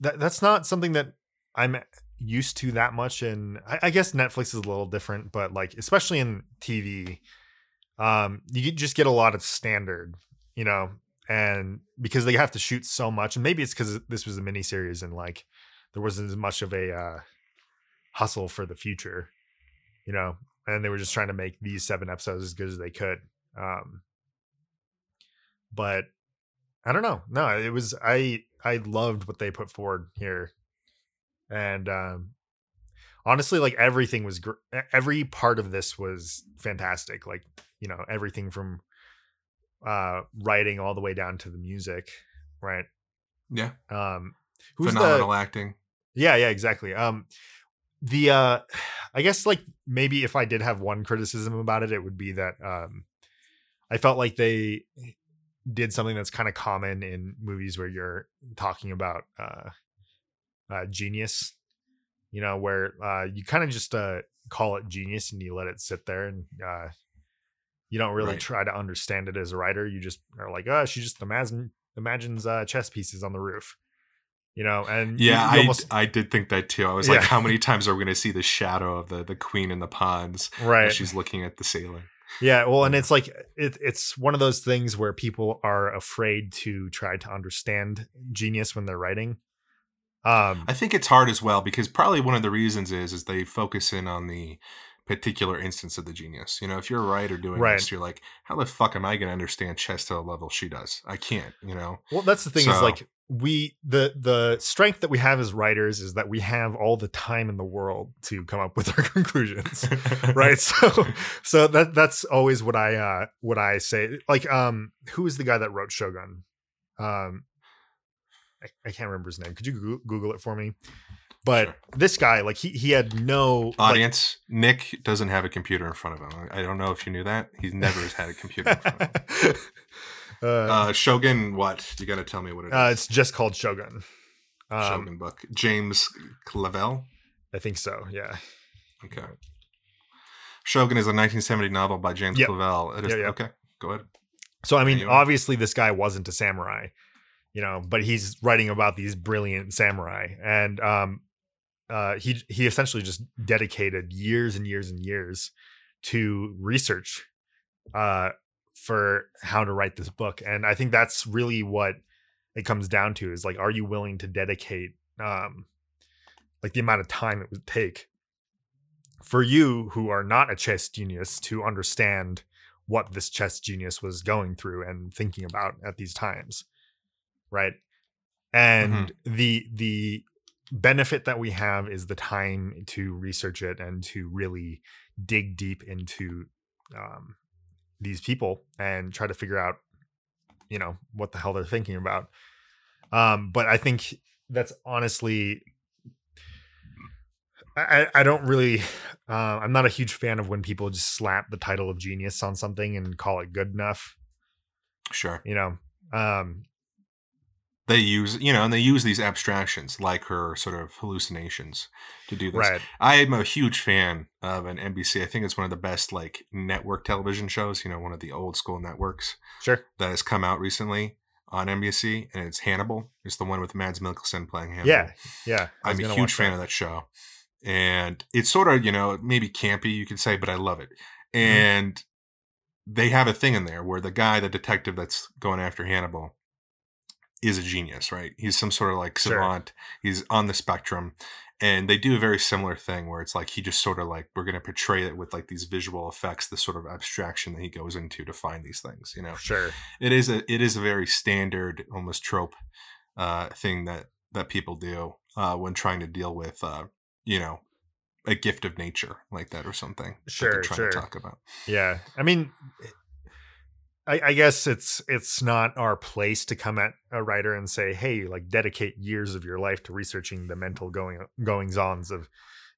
B: that that's not something that I'm used to that much and I, I guess Netflix is a little different, but like especially in TV, um, you just get a lot of standard, you know, and because they have to shoot so much, and maybe it's because this was a miniseries and like there wasn't as much of a uh, hustle for the future, you know, and they were just trying to make these seven episodes as good as they could. Um, but I don't know. No, it was I I loved what they put forward here, and um, honestly, like everything was gr- every part of this was fantastic. Like you know everything from uh writing all the way down to the music, right?
A: Yeah.
B: Um, who's
A: Phenomenal
B: the
A: acting.
B: Yeah yeah exactly. Um, the uh, <sighs> I guess like maybe if I did have one criticism about it, it would be that um, I felt like they did something that's kind of common in movies where you're talking about uh, uh genius you know where uh you kind of just uh call it genius and you let it sit there and uh you don't really
A: Right.
B: try to understand it as a writer you just are like oh she just imagine imagines uh chess pieces on the roof you know and
A: Yeah,
B: you
A: I,
B: almost
A: I did think that too. I was like, how many times are we going to see the shadow of the, the queen in the ponds
B: right
A: she's looking at the ceiling?
B: Yeah, well, and it's like it, it's one of those things where people are afraid to try to understand genius when they're writing. Um,
A: I think it's hard as well because probably one of the reasons is is they focus in on the particular instance of the genius. You know, if you're a writer doing
B: Right.
A: this, you're like, how the fuck am I going to understand chess to the level she does? I can't. You know.
B: well, that's the thing is like we the the strength that we have as writers is that we have all the time in the world to come up <laughs> with our conclusions. <laughs> right so so that that's always what i uh what i say like um who is the guy that wrote shogun um i, I can't remember his name could you google it for me but
A: Sure.
B: this guy like he he had no like,
A: Audience, Nick doesn't have a computer in front of him. I don't know if you knew that. He's never has had a computer in front of him. <laughs>
B: uh,
A: Uh, Shogun, what? You got to tell me what it is.
B: uh, it's just called shogun um
A: Shogun book. James Clavell.
B: i think so yeah
A: Okay. Shogun is a 1970 novel by James
B: Yep.
A: Clavell. It is,
B: Yeah, yeah.
A: Okay, go ahead.
B: So I mean,
A: Anyway.
B: obviously this guy wasn't a samurai, you know, but he's writing about these brilliant samurai, and um, uh, he he essentially just dedicated years and years and years to research uh, for how to write this book, and I think that's really what it comes down to is like, are you willing to dedicate um, like the amount of time it would take for you who are not a chess genius to understand what this chess genius was going through and thinking about at these times right and mm-hmm. the the benefit that we have is the time to research it and to really dig deep into um, these people and try to figure out you know what the hell they're thinking about. Um, but i think that's honestly I, I don't really <sighs> uh, i'm not a huge fan of when people just slap the title of genius on something and call it good enough.
A: Sure.
B: You know um
A: they use you know and they use these abstractions like her sort of hallucinations to do this
B: right
A: i am a huge fan of an nbc i think it's one of the best like network television shows you know one of the old school networks
B: sure
A: that has come out recently on NBC, and it's Hannibal. It's the one with Mads Mikkelsen playing Hannibal.
B: Yeah, yeah.
A: I'm a huge fan that. of that show, and it's sort of you know maybe campy you could say, but I love it. Mm-hmm. And mm-hmm. they have a thing in there where the guy, the detective that's going after Hannibal, is a genius, right? He's some sort of like savant. Sure. He's on the spectrum. And they do a very similar thing where it's like he just sort of like we're going to portray it with like these visual effects, the sort of abstraction that he goes into to find these things. You know,
B: sure.
A: It is a it is a very standard, almost trope uh, thing that that people do uh, when trying to deal with uh, you know a gift of nature like that or something.
B: Sure, trying sure.
A: talk about.
B: Yeah, I mean, I, I, guess it's it's not our place to come at a writer and say, "Hey, like dedicate years of your life to researching the mental going goings ons of,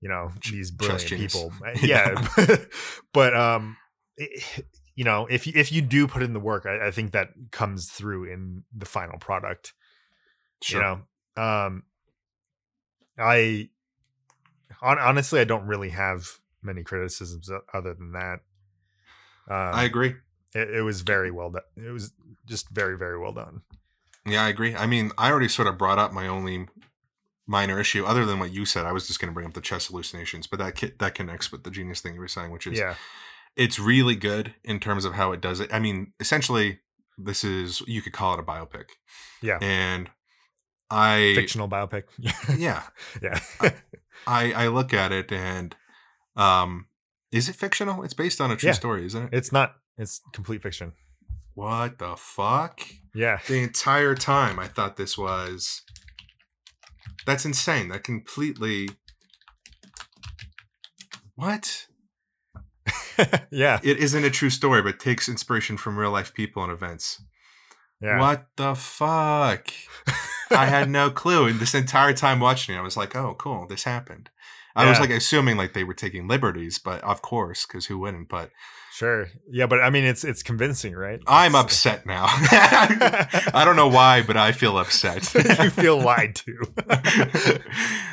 B: you know, these brilliant people." <laughs> yeah, <laughs> but um, it, <sighs> you know, if if you do put in the work, I, I, think that comes through in the final product. Sure. You know, um, I on, honestly, I don't really have many criticisms other than that.
A: Um, I agree.
B: It, it was very well done. It was just very, very well done.
A: Yeah, I agree. I mean, I already sort of brought up my only minor issue, other than what you said. I was just going to bring up the chess hallucinations, but that that connects with the genius thing you were saying, which is
B: yeah,
A: it's really good in terms of how it does it. I mean, essentially, this is you could call it a biopic.
B: Yeah,
A: and I
B: fictional biopic. <laughs>
A: yeah,
B: yeah. <laughs>
A: I I look at it and um, is it fictional? It's based on a true yeah. story, isn't it?
B: It's not. It's complete fiction.
A: What the fuck?
B: Yeah.
A: The entire time I thought this was. That's insane. That completely. What? <laughs>
B: yeah.
A: It isn't a true story, but takes inspiration from real life people and events. Yeah. What the fuck? I had no <laughs> clue. And this entire time watching it, I was like, oh, cool, this happened. I yeah. was like assuming like they were taking liberties, but of course, because who wouldn't? But
B: Sure. Yeah, but I mean, it's it's convincing, right?
A: I'm upset <laughs> now. <laughs> I don't know why, but I feel upset. <laughs>
B: you feel lied to.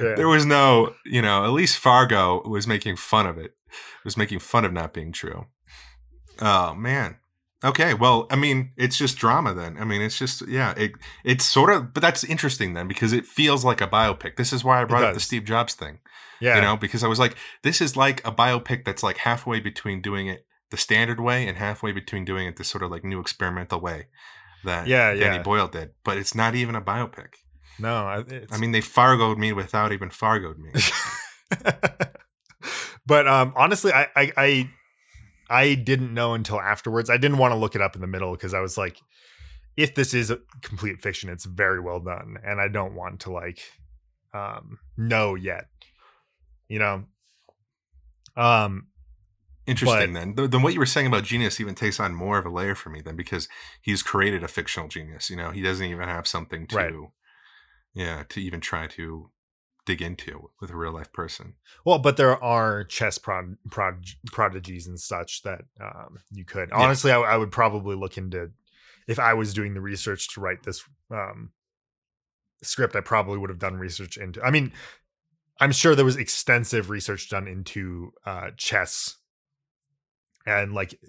A: yeah. There was no, you know, at least Fargo was making fun of it. Was making fun of not being true. Oh man. Okay, well, I mean, it's just drama then. I mean, it's just yeah, it it's sort of but that's interesting then because it feels like a biopic. This is why I brought up the Steve Jobs thing. Yeah. You know, because I was like, this is like a biopic that's like halfway between doing it the standard way and halfway between doing it this sort of like new experimental way that
B: yeah,
A: Danny
B: yeah.
A: Boyle did. But it's not even a biopic.
B: No,
A: I mean they Fargoed me without even Fargoed me. <laughs>
B: but um, honestly, I, I I I didn't know until afterwards. I didn't want to look it up in the middle because I was like, if this is a complete fiction, it's very well done, and I don't want to like um know yet. You know, um
A: Interesting. But, then, then what you were saying about genius even takes on more of a layer for me then, because he's created a fictional genius. You know, he doesn't even have something to, right. yeah, to even try to dig into with a real life person.
B: Well, but there are chess prod, prod prodigies and such that um, you could. Honestly, yeah. I, I, would probably look into if I was doing the research to write this um, script. I probably would have done research into. I mean, I'm sure there was extensive research done into uh, chess and like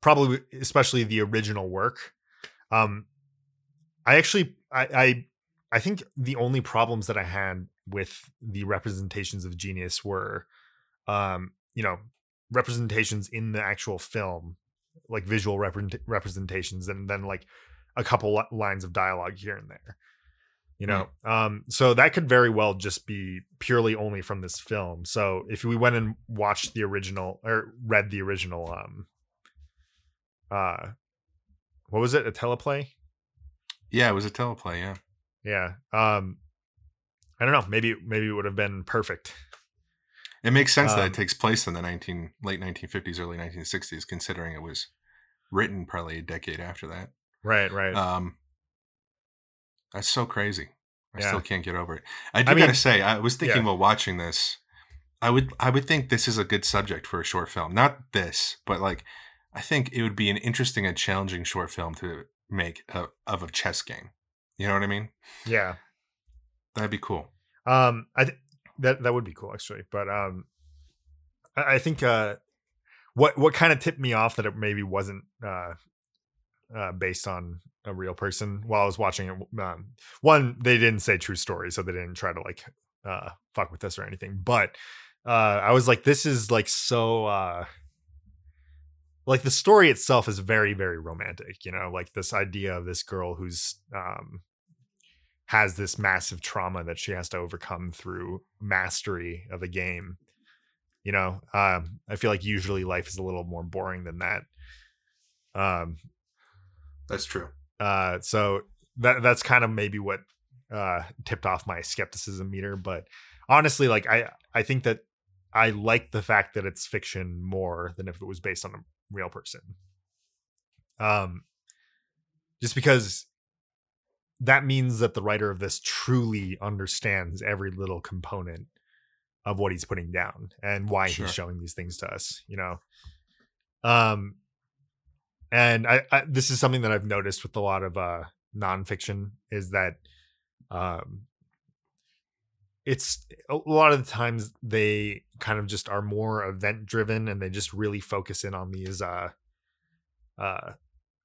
B: probably especially the original work. Um, I actually I, I I think the only problems that I had with the representations of genius were, um, you know, representations in the actual film, like visual repre- representations, and then like a couple lines of dialogue here and there. You know, mm. um, so that could very well just be purely only from this film. So if we went and watched the original or read the original, um, uh, what was it? A teleplay?
A: Yeah, it was a teleplay. Yeah.
B: Yeah. Um, I don't know. Maybe maybe it would have been perfect.
A: It makes sense um, that it um takes place in the nineteen late nineteen fifties, early nineteen sixties, considering it was written probably a decade after that.
B: Right. Right.
A: Um, that's so crazy. I yeah. still can't get over it. I do I gotta say, I was thinking yeah. while watching this, I would I would think this is a good subject for a short film. Not this, but like I think it would be an interesting and challenging short film to make a, of a chess game. You know what I mean?
B: Yeah.
A: That'd be cool.
B: Um, I th- that that would be cool actually, but um, I, I think uh, what what kind of tipped me off that it maybe wasn't uh, uh, based on a real person while I was watching it. Um, one, they didn't say true story, so they didn't try to like uh, fuck with this or anything. But uh, I was like, this is like so. Uh, like the story itself is very very romantic you know like this idea of this girl who's um has this massive trauma that she has to overcome through mastery of a game you know? Um i feel like usually life is a little more boring than that. Um
A: that's true.
B: uh so that that's kind of maybe what uh tipped off my skepticism meter but honestly like i i think that i like the fact that it's fiction more than if it was based on a real person. Um, just because that means that the writer of this truly understands every little component of what he's putting down and why sure. he's showing these things to us, you know. Um, and I, I, this is something that I've noticed with a lot of uh nonfiction is that um it's a lot of the times they kind of just are more event driven and they just really focus in on these uh uh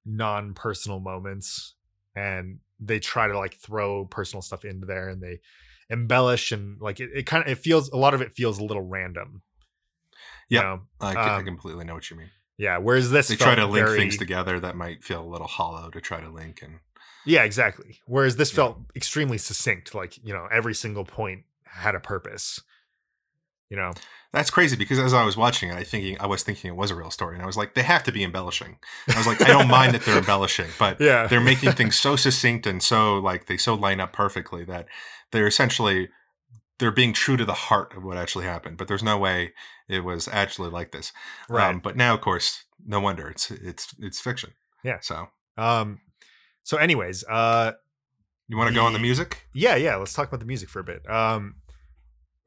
B: non-personal moments and they try to like throw personal stuff into there and they embellish and like it, it kind of it feels a lot of it feels a little random
A: yeah you know? I, um, I completely know what you mean
B: yeah whereas this
A: they try to link very, things together that might feel a little hollow to try to link and
B: yeah exactly whereas this yeah. felt extremely succinct like you know every single point had a purpose. You know,
A: that's crazy because as I was watching it, I thinking I was thinking it was a real story, and I was like, they have to be embellishing. I was like, I don't mind that they're <laughs> embellishing, but yeah. they're making <laughs> things so succinct and so like they so line up perfectly that they're essentially they're being true to the heart of what actually happened. But there's no way it was actually like this. Right. Um, but now, of course, no wonder it's it's it's fiction.
B: Yeah.
A: So
B: um, so anyways, uh,
A: you want to go on the music?
B: Yeah, yeah. Let's talk about the music for a bit. Um,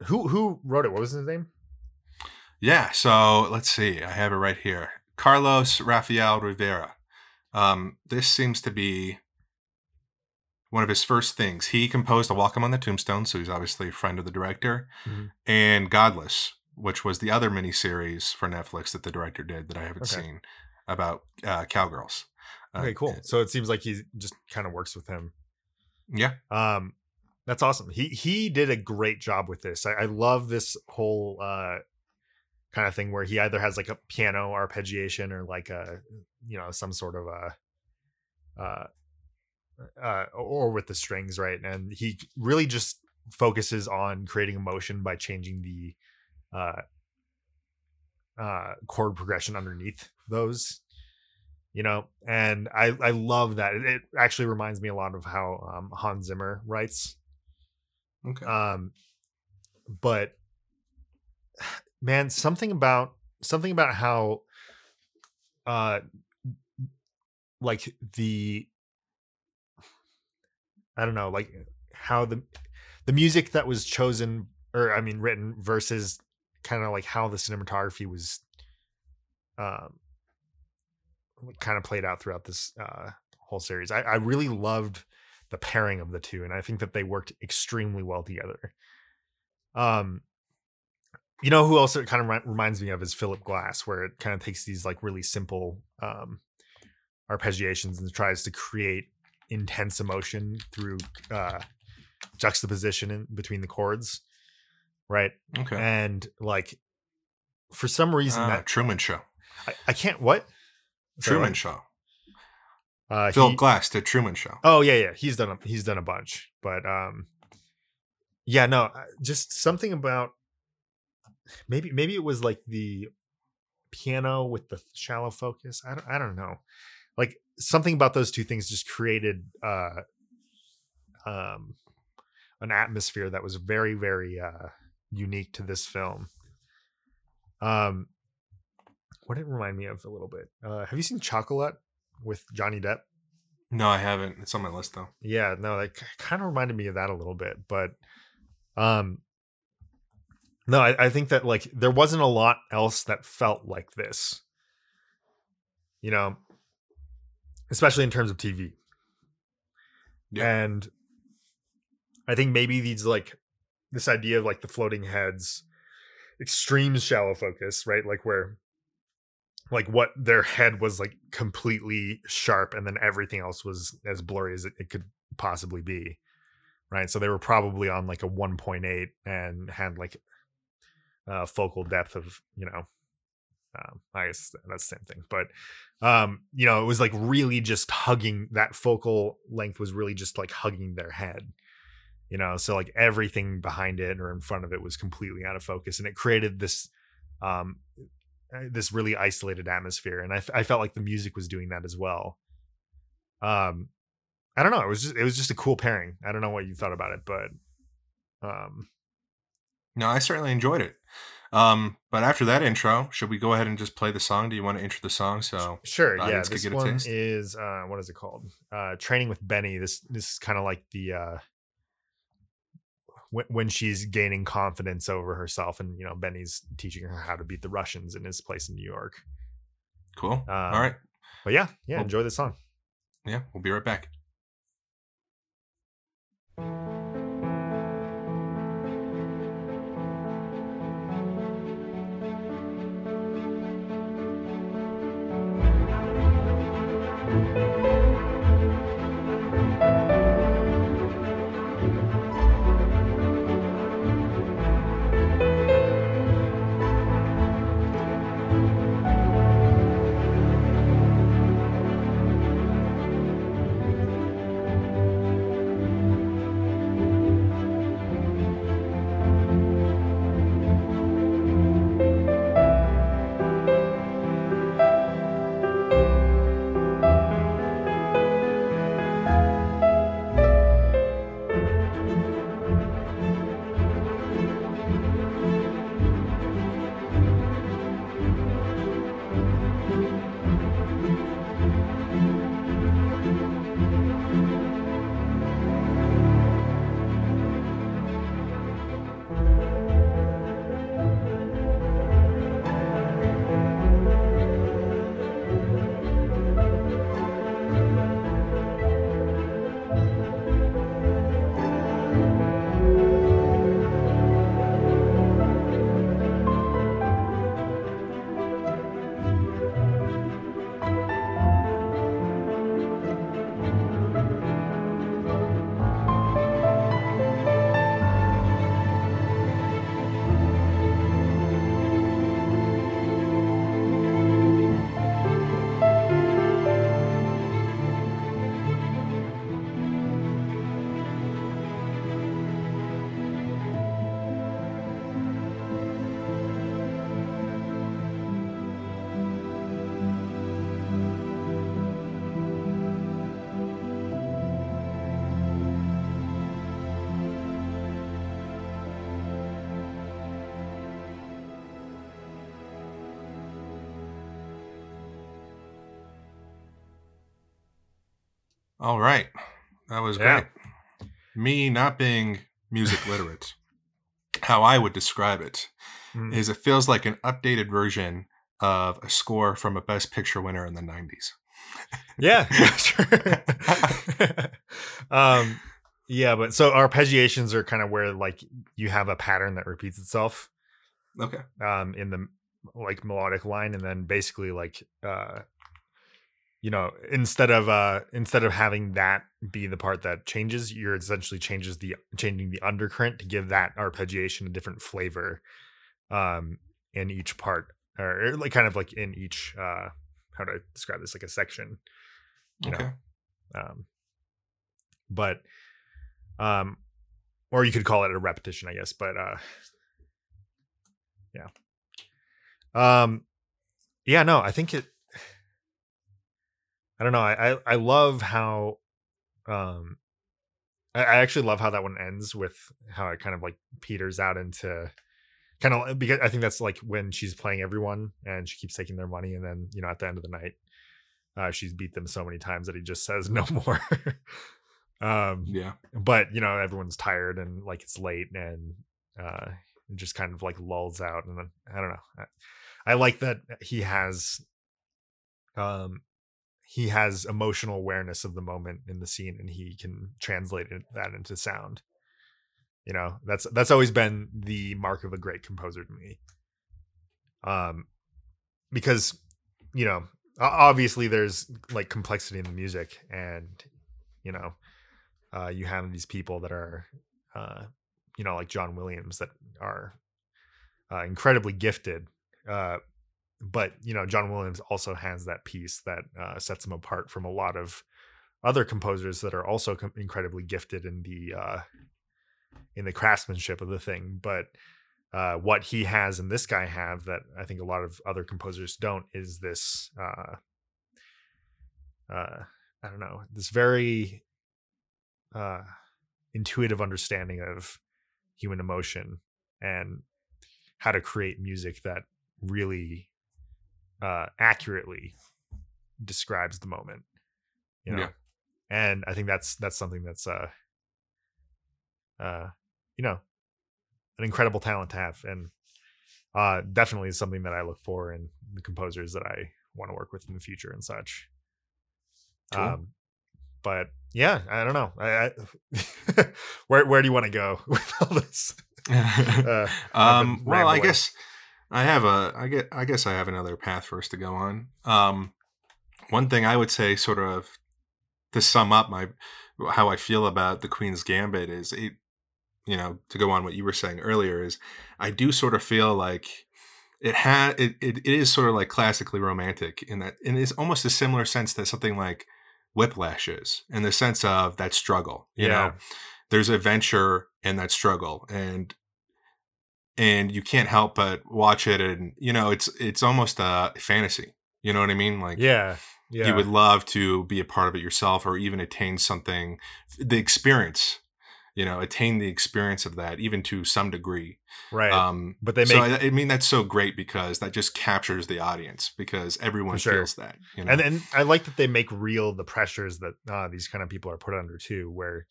B: who who wrote it? What was his name?
A: Yeah, so let's see. I have it right here. Carlos Rafael Rivera. Um, this seems to be one of his first things. He composed A Walk Among the Tombstones, so he's obviously a friend of the director, mm-hmm. and Godless, which was the other miniseries for Netflix that the director did that I haven't okay. seen about uh, cowgirls.
B: Uh, okay, cool. So it seems like he just kind of works with him.
A: Yeah.
B: Um, that's awesome. He he did a great job with this. I, I love this whole uh kind of thing where he either has like a piano arpeggiation or like a you know some sort of a uh uh or with the strings right and he really just focuses on creating emotion by changing the uh uh chord progression underneath those you know and i i love that it, actually reminds me a lot of how um, hans zimmer writes
A: Okay.
B: Um, but man, something about something about how, uh, like the, I don't know, like how the the music that was chosen or I mean written versus kind of like how the cinematography was, um, kind of played out throughout this uh whole series. I, I really loved the pairing of the two, and I think that they worked extremely well together. Um, you know who also it kind of re- reminds me of is Philip Glass, where it kind of takes these like really simple um, arpeggiations and tries to create intense emotion through uh, juxtaposition in between the chords, right?
A: Okay.
B: And like for some reason
A: Ah,
B: that
A: Truman Show.
B: I, I can't what Sorry,
A: Truman
B: what?
A: Show.
B: Uh,
A: Phil
B: he-
A: Glass The Truman Show.
B: Oh yeah, yeah. He's done a, he's done a bunch, but um, yeah, no, just something about maybe maybe it was like the piano with the shallow focus. I don't I don't know, like something about those two things just created uh, um, an atmosphere that was very very uh unique to this film. Um, what did it remind me of a little bit? Uh, have you seen Chocolat with Johnny Depp?
A: No, I haven't. It's on my list though.
B: yeah no that kind of reminded me of that a little bit but um no I, I think that like there wasn't a lot else that felt like this you know especially in terms of tv
A: Yeah.
B: and i think maybe these like this idea of like the floating heads extreme shallow focus right like where like what their head was like completely sharp and then everything else was as blurry as it, it could possibly be right? So they were probably on like a 1.8 and had like uh focal depth of you know um, i guess that's the same thing but um you know it was like really just hugging that focal length was really just like hugging their head you know? So like everything behind it or in front of it was completely out of focus and it created this um this really isolated atmosphere and I, f- I felt like the music was doing that as well um i don't know it was just it was just a cool pairing i don't know what you thought about it but um
A: No, I certainly enjoyed it. Um, but after that intro, should we go ahead and just play the song? Do you want to intro the song? So
B: sure yeah this
A: get a
B: one
A: taste?
B: is uh what is it called uh training with benny this this is kind of like the uh when, when she's gaining confidence over herself and you know benny's teaching her how to beat the russians in his place in new york
A: cool.
B: Um,
A: All right.
B: but yeah yeah
A: Well-
B: enjoy the song
A: Yeah, we'll be right back. All right. That was
B: Yeah.
A: great. Me not being music <laughs> literate, how I would describe it
B: Mm.
A: is it feels like an updated version of a score from a best picture winner in the 90s. <laughs>
B: Yeah, sure. <laughs> um, yeah, but so arpeggiations are kind of where like you have a pattern that repeats itself
A: Okay.
B: um, in the like melodic line, and then basically like uh, you know instead of uh, instead of having that be the part that changes. You're essentially changes the changing the undercurrent to give that arpeggiation a different flavor um in each part or like kind of like in each uh how do I describe this like a section you
A: Okay.
B: know um but um or you could call it a repetition i guess but uh yeah um yeah no i think it i don't know i i, I love how um I, I actually love how that one ends with how it kind of like peters out into kind of because i think that's like when she's playing everyone and she keeps taking their money and then you know at the end of the night uh, she's beat them so many times that he just <laughs> says no more um
A: Yeah.
B: but you know everyone's tired and like it's late and uh it just kind of like lulls out and then i don't know I, I like that he has um he has emotional awareness of the moment in the scene and he can translate it, that into sound you know that's that's always been the mark of a great composer to me um because you know obviously there's like complexity in the music and you know uh, you have these people that are, uh, you know, like John Williams that are uh, incredibly gifted. Uh, but you know, John Williams also has that piece that uh, sets him apart from a lot of other composers that are also com- incredibly gifted in the uh, in the craftsmanship of the thing. But uh, what he has and this guy have that I think a lot of other composers don't is this. Uh, uh, I don't know this very uh intuitive understanding of human emotion and how to create music that really uh accurately describes the moment you know?
A: Yeah.
B: and i think that's that's something that's uh uh you know an incredible talent to have and uh definitely is something that i look for in the composers that i want to work with in the future and such.
A: Cool.
B: um but yeah i don't know. I, I <laughs> where where do you want to go <laughs> with all this? <laughs> Uh,
A: um well i guess i have a i get i guess i have another path for us to go on um one thing i would say sort of to sum up my how i feel about the queen's gambit is it you know to go on what you were saying earlier is i do sort of feel like it had it, it, it is sort of like classically romantic in that in it's almost a similar sense that something like whiplash is in the sense of that struggle you
B: Yeah.
A: know there's adventure in that struggle and and you can't help but watch it and you know it's it's almost a fantasy you know what i mean? Like
B: yeah yeah
A: you would love to be a part of it yourself or even attain something the experience you know attain the experience of that even to some degree.
B: Right
A: um
B: but they
A: so I, I mean that's so great because that just captures the audience because everyone
B: sure.
A: feels that you know?
B: and and I like that they make real the pressures that uh, these kind of people are put under too, where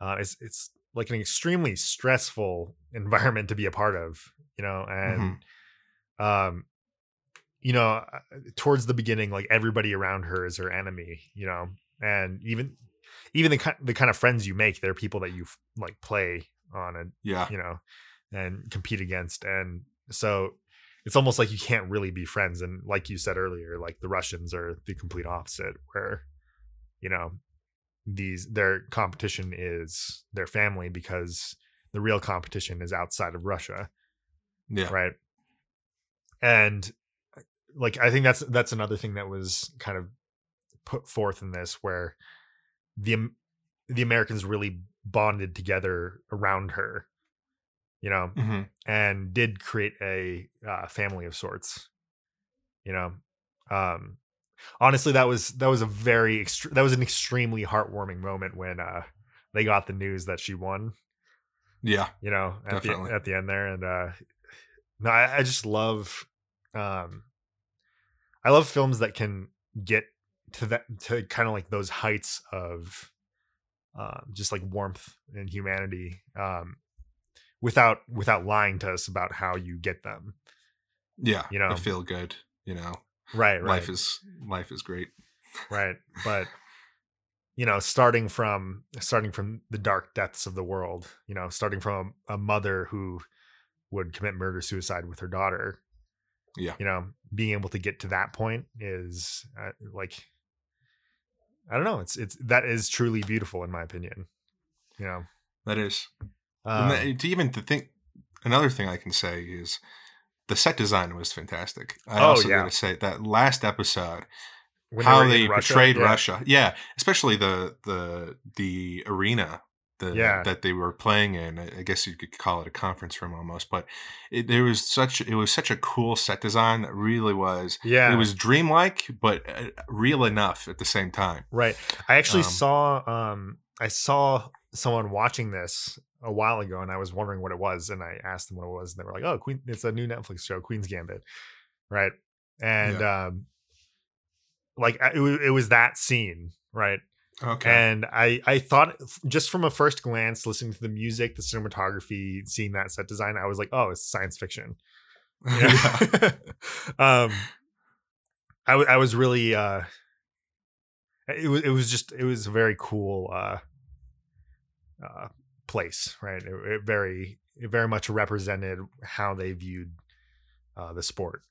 B: uh, it's it's like an extremely stressful <laughs> environment to be a part of, you know, and
A: Mm-hmm.
B: um, you know, uh, towards the beginning, like everybody around her is her enemy, you know, and even even the kind the kind of friends you make, they're people that you like play on and
A: yeah
B: you know, and compete against. And so it's almost like you can't really be friends. And like you said earlier, like the Russians are the complete opposite, where, you know, these their competition is their family because the real competition is outside of Russia.
A: yeah
B: Right. And like I think that's that's another thing that was kind of put forth in this where the the Americans really bonded together around her, you know,
A: hmm
B: and did create a uh, family of sorts. You know, um, honestly, that was that was a very extre- that was an extremely heartwarming moment when uh, they got the news that she won.
A: yeah
B: You know, at the at the end there, and uh, no, I, I just love, um, I love films that can get to that to kind of like those heights of um, just like warmth and humanity um, without without lying to us about how you get them.
A: yeah
B: You know.
A: feel good you know
B: Right, right,
A: life is life is great
B: right. But <laughs> you know, starting from starting from the dark depths of the world, you know, starting from a, mother who would commit murder suicide with her daughter.
A: Yeah.
B: You know, being able to get to that point is uh, like I don't know. It's it's that is truly beautiful in my opinion. You know,
A: that is.
B: um,
A: that- to even to think, another thing I can say is the set design was fantastic. I
B: Oh,
A: also
B: yeah.
A: got to say that last episode,
B: when
A: how they
B: Russia,
A: portrayed
B: yeah.
A: Russia, yeah, especially the the the arena. The,
B: Yeah.
A: that they were playing in, I I guess you could call it a conference room almost, but it, there was such it was such a cool set design that really was
B: Yeah,
A: it was dreamlike but uh, real enough at the same time.
B: right. I actually
A: Um,
B: saw um I saw someone watching this a while ago, and I was wondering what it was, and I asked them what it was, and they were like, "Oh, Queen, it's a new Netflix show, Queen's Gambit," right? And um, like it was, it was that scene, right?
A: Okay,
B: And I I thought just from a first glance, listening to the music, the cinematography, seeing that set design, I was like, "Oh, it's science fiction." <laughs> you know?
A: yeah. <laughs>
B: um I, w- I was really uh it was it was just it was a very cool uh uh place right it, it very it very much represented how they viewed uh the sport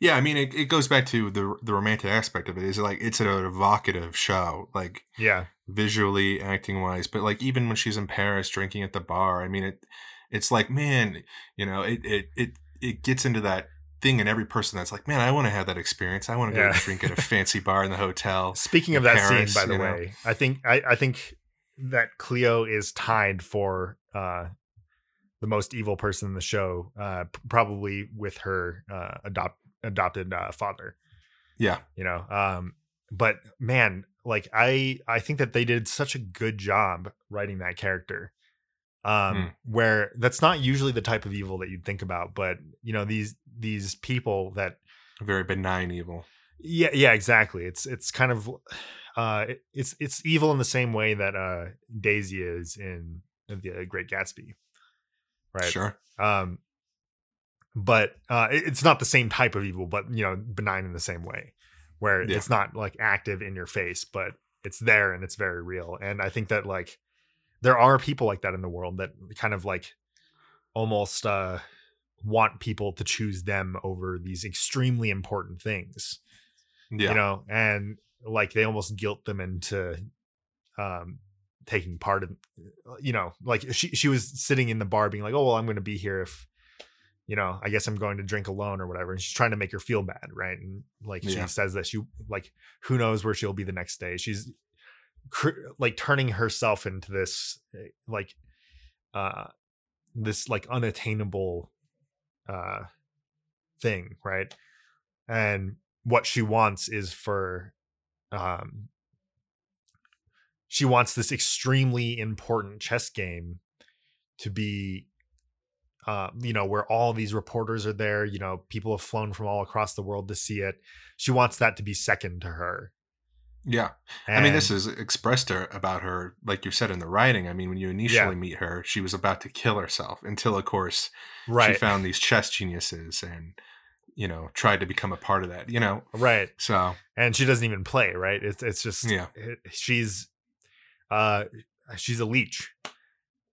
A: Yeah, I mean, it, it goes back to the the romantic aspect of it. Is like it's an evocative show, like
B: yeah
A: visually, acting wise. But like even when she's in Paris drinking at the bar, I mean, it it's like man, you know, it it it it gets into that thing in every person that's like, man, I want to have that experience. I want to go
B: Yeah.
A: drink at a fancy bar in the <laughs> hotel.
B: speaking of that
A: Paris,
B: scene by the
A: you know?
B: way i think i i think that cleo is tied for uh the most evil person in the show uh probably with her uh adopt adopted uh father
A: Yeah,
B: you know um but man like i i think that they did such a good job writing that character um
A: Mm.
B: where that's not usually the type of evil that you'd think about but you know these these people that
A: very benign evil.
B: yeah yeah exactly it's it's kind of uh it- it's it's evil in the same way that uh daisy is in the great gatsby right
A: Sure.
B: um but uh it- it's not the same type of evil but you know benign in the same way where
A: Yeah.
B: it's not like active in your face but it's there and it's very real and i think that like there are people like that in the world that kind of like almost uh want people to choose them over these extremely important things
A: Yeah.
B: you know and like they almost guilt them into um taking part in you know like she she was sitting in the bar being like oh well i'm going to be here if you know i guess i'm going to drink alone or whatever and she's trying to make her feel bad right? And like she says that she like who knows where she'll be the next day. She's cr- like turning herself into this eh, like uh this like unattainable uh thing right? And what she wants is for um she wants this extremely important chess game to be uh, you know where all these reporters are there you know people have flown from all across the world to see it she wants that to be second to her
A: Yeah. I mean, this is expressed to about her, like you said in the writing. I mean, when you initially
B: Yeah.
A: meet her, she was about to kill herself until, of course,
B: right
A: she found these chess geniuses and, you know, tried to become a part of that, you know?
B: right
A: So,
B: and she doesn't even play right it's it's just
A: Yeah.
B: it- she's uh she's a leech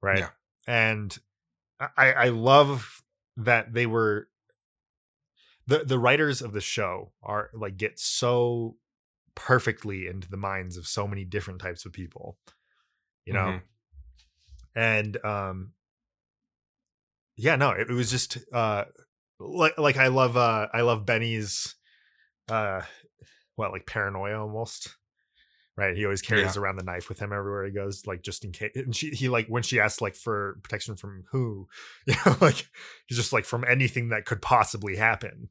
B: right
A: Yeah.
B: and i i love that they were the the writers of the show are like get so perfectly into the minds of so many different types of people you know
A: Mhm.
B: and um yeah no it, it was just uh like like i love uh i love benny's uh what like paranoia almost right? He always carries around the knife with him everywhere he goes like just in case and she he like when she asks like for protection from who <laughs> you know like he's just like from anything that could possibly happen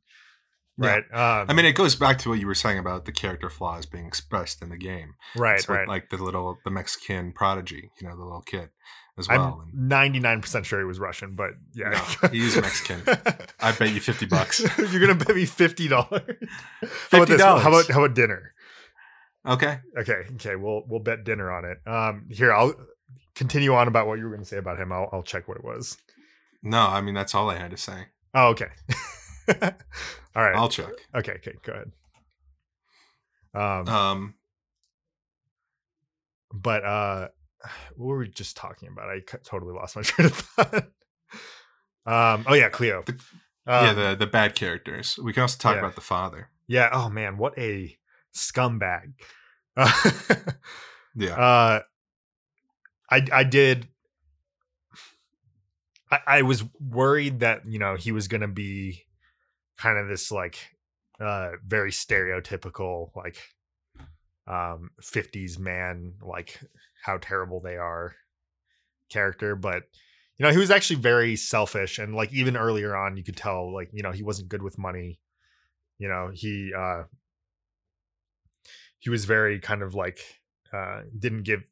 A: Yeah.
B: right? Um
A: I mean, it goes back to what you were saying about the character flaws being expressed in the game.
B: right
A: with,
B: right.
A: Like the little, the Mexican prodigy, you know, the little kid as
B: i'm 99% sure he was russian but yeah
A: No, <laughs> he is Mexican. I bet you 50 bucks. <laughs>
B: you're gonna bet me $50 <laughs> how about
A: $50.
B: this? how about how about dinner
A: Okay.
B: Okay, okay, we'll we'll bet dinner on it. Um, here I'll continue on about what you were going to say about him. I'll I'll check what it was.
A: No, I mean, that's all I had to say.
B: Oh, okay. all right.
A: I'll check.
B: okay, okay, go ahead. Um,
A: Um,
B: but uh, <sighs> what were we just talking about? I totally lost my <laughs> train of thought. um, oh yeah, Cleo.
A: The-
B: Um,
A: yeah, the, the bad characters. We can also talk
B: yeah.
A: about the father.
B: yeah. Oh man, what a scumbag. <laughs>
A: yeah.
B: Uh, I I did. I, I was worried that you know he was gonna be kind of this like uh very stereotypical like um 50s man like how terrible they are character but you know he was actually very selfish and like even earlier on you could tell like you know he wasn't good with money. You know he uh he was very kind of like uh didn't give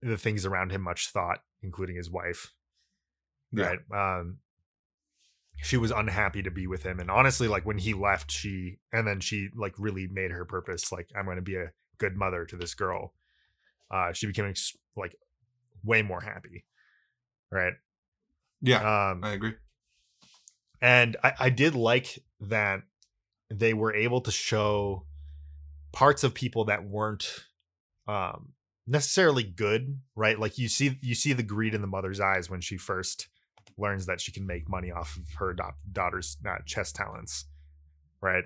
B: the things around him much thought including his wife.
A: Yeah.
B: right um she was unhappy to be with him and honestly like when he left she and then she like really made her purpose like i'm going to be a good mother to this girl uh she became ex- like way more happy right
A: yeah.
B: um
A: I agree.
B: and I, I did like that they were able to show parts of people that weren't um necessarily good right like you see you see the greed in the mother's eyes when she first learns that she can make money off of her da- daughter's uh, chess talents right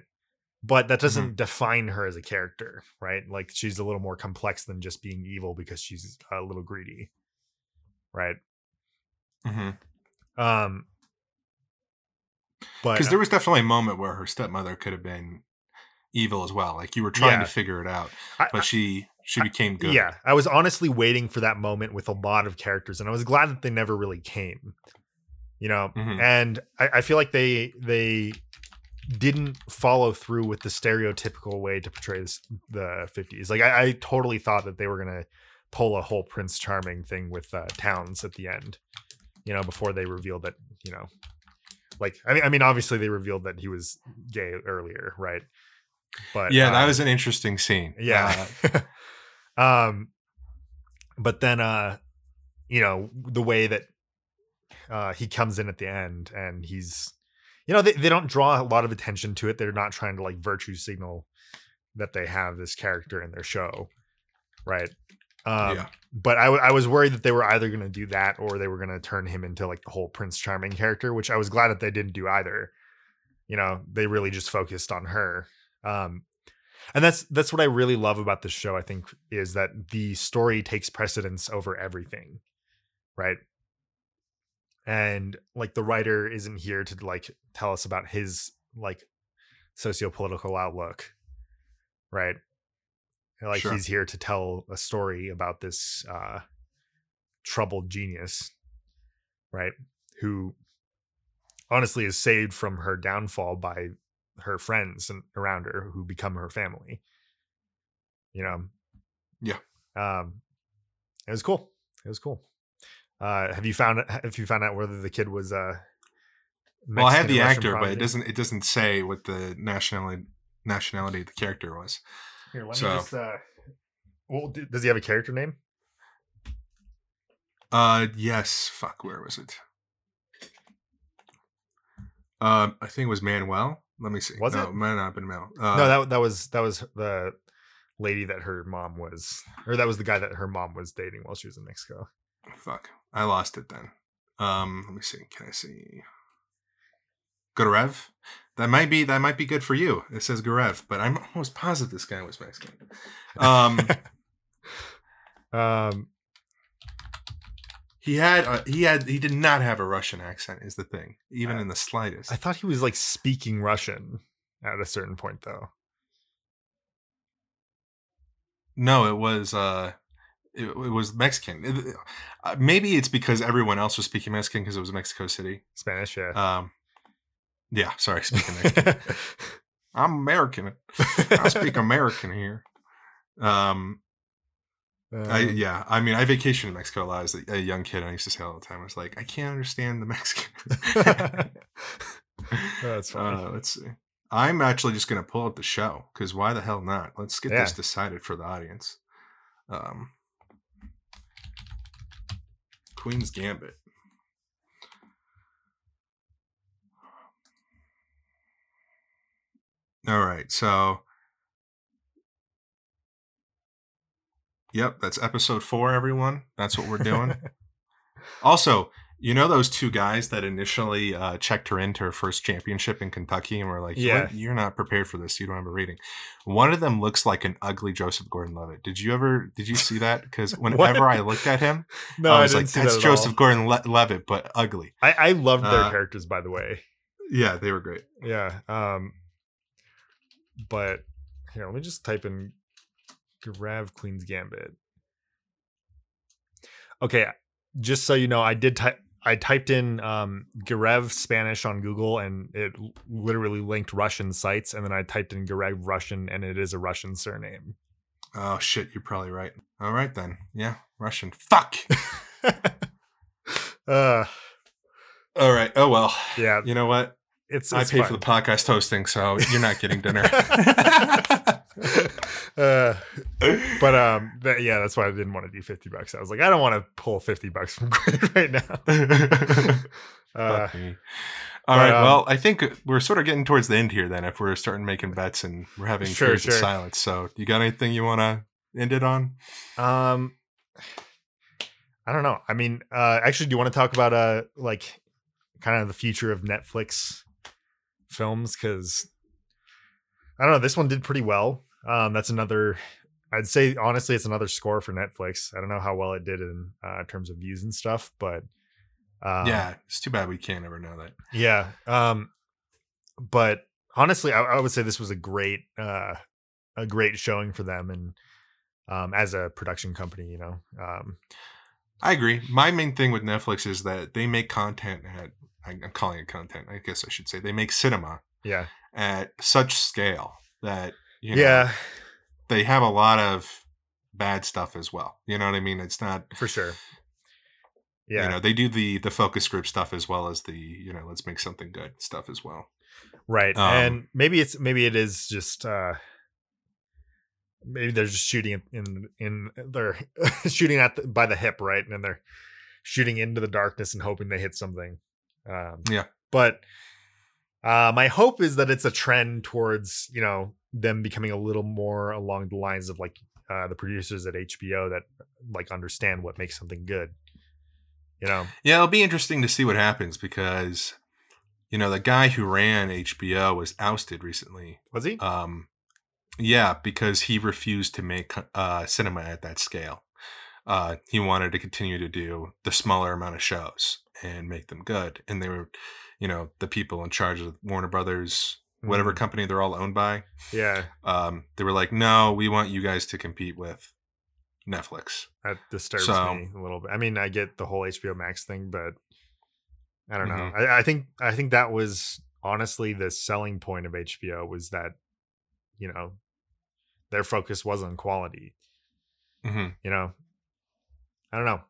B: but that doesn't define her as a character right like she's a little more complex than just being evil because she's a little greedy right
A: hmm
B: um but
A: Because there was definitely a moment where her stepmother could have been evil as well. Like you were trying
B: Yeah.
A: to figure it out,
B: I-
A: but she she became good.
B: Yeah, I was honestly waiting for that moment with a lot of characters, and I was glad that they never really came. You know,
A: Mhm.
B: and I, I feel like they they didn't follow through with the stereotypical way to portray this, the 50s. Like I, I totally thought that they were gonna pull a whole Prince Charming thing with uh, Townes at the end. You know, before they revealed that you know, like I mean, I mean, obviously they revealed that he was gay earlier, right? But
A: yeah, that
B: um,
A: was an interesting scene.
B: yeah. <laughs> um but then uh you know the way that uh he comes in at the end and he's you know they, they don't draw a lot of attention to it. They're not trying to like virtue signal that they have this character in their show right? Um
A: yeah,
B: but I, w- I was worried that they were either going to do that or they were going to turn him into like the whole prince charming character which i was glad that they didn't do either. You know they really just focused on her. Um and that's that's what i really love about this show i think is that the story takes precedence over everything right? And like the writer isn't here to like tell us about his like socio-political outlook right? Like
A: Sure.
B: he's here to tell a story about this uh troubled genius right? Who honestly is saved from her downfall by her friends and around her who become her family you know?
A: Yeah.
B: um it was cool. It was cool. Uh have you found have you found out whether the kid was uh
A: well, I have the actor, but it doesn't it doesn't say what the nationality nationality of the character was.
B: Here, let
A: So-
B: me just. Uh, well, does he have a character name?
A: Uh, yes. Fuck, where was it? Um, I think it was Manuel. Let me see.
B: Was
A: no,
B: it?
A: might not have been Mel. Uh,
B: no, that that was that was the lady that her mom was, or that was the guy that her mom was dating while she was in Mexico.
A: Fuck, I lost it then. Um, let me see. Can I see? Girev. That might be that might be good for you. It says Girev, but I'm almost positive this guy was Mexican. Um, <laughs>
B: um,
A: he had uh, he had he did not have a Russian accent. Is the thing, even in the slightest.
B: I thought he was like speaking Russian at a certain point, though.
A: No, it was uh it, it was Mexican. It- uh, maybe it's because everyone else was speaking Mexican because it was Mexico City.
B: Spanish, yeah.
A: Um yeah, sorry, <laughs> speaking Mexican. I'm American. I speak American here. Um I
B: Um,
A: yeah, I mean I vacationed in Mexico a lot as a, a young kid and I used to say all the time, I was like, I can't understand the Mexican. <laughs>
B: That's fine. <laughs>
A: uh, let's see. I'm actually just gonna pull up the show because why the hell not? Let's get this decided for the audience. Um, Queen's Gambit. All right, so Yep, that's episode 4 everyone. That's what we're doing. <laughs> also, You know those two guys that initially uh, checked her into her first championship in Kentucky and were like,
B: Yeah.
A: You're not prepared for this. You don't have a rating." One of them looks like an ugly Joseph Gordon-Levitt. Did you ever? Did you see that? Because <laughs> whenever I looked at him, <laughs>
B: No,
A: I
B: I,
A: was
B: didn't
A: like, "That's
B: that all.
A: Joseph Gordon-Levitt, but ugly."
B: I, I loved their
A: Uh,
B: characters, by the way.
A: Yeah, they were great.
B: Yeah. Um, but here, let me just type in Grav Queen's Gambit. Okay, just so you know, I did type. I typed in um, Girev Spanish on Google and it literally linked Russian sites. And then I typed in Girev Russian and it is a Russian surname.
A: Oh shit, you're probably right. All right then. Yeah, Russian. Fuck. <laughs>
B: uh,
A: All right. Oh well.
B: yeah,
A: You know what?
B: It's,
A: I pay
B: fine.
A: for the podcast hosting, so you're not getting dinner. <laughs>
B: uh, but um, that, yeah, that's why I didn't want to do fifty bucks. I was like, I don't want to pull fifty bucks from <laughs> Greg right now. <laughs> Uh,
A: Fuck me. All
B: but,
A: right.
B: um,
A: well, I think we're sort of getting towards the end here. Then, if we're starting making bets and we're having
B: Sure,
A: periods
B: sure.
A: of silence, so you got anything you want to end it on?
B: um, I don't know. I mean, uh, actually, do you want to talk about uh, like, kind of the future of Netflix films? Because I don't know, this one did pretty well. Um, that's another. I'd say honestly, it's another score for Netflix. I don't know how well it did in uh, terms of views and stuff, but um,
A: yeah, it's too bad we can't ever know that.
B: Yeah. Um, but honestly, I, I would say this was a great, uh, a great showing for them, and um, as a production company, you know, um,
A: I agree. My main thing with Netflix is that they make content at. I'm calling it content. I guess I should say they make cinema
B: yeah,
A: at such scale that you know,
B: yeah,
A: they have a lot of bad stuff as well. You know what I mean? It's not
B: for sure. Yeah,
A: you know they do the the focus group stuff as well as the you know let's make something good stuff as well
B: right.
A: um,
B: and maybe it's maybe it is just uh, maybe they're just shooting in in they're <laughs> shooting at the, by the hip, right, and they're shooting into the darkness and hoping they hit something. Um,
A: Yeah.
B: but uh, my hope is that it's a trend towards you know them becoming a little more along the lines of like uh, the producers at HBO that like understand what makes something good. You know,
A: yeah it'll be interesting to see what happens because you know the guy who ran hbo was ousted recently
B: was he?
A: um yeah because he refused to make uh cinema at that scale uh he wanted to continue to do the smaller amount of shows and make them good and they were you know the people in charge of warner brothers whatever
B: Mhm.
A: company they're all owned by
B: Yeah,
A: um, they were like, no, we want you guys to compete with Netflix.
B: that disturbs
A: So-
B: me a little bit. I mean, I get the whole HBO Max thing, but I don't know.
A: Mhm.
B: I, I think I think that was honestly the selling point of HBO was that you know their focus was on quality.
A: hmm
B: You know, I don't know.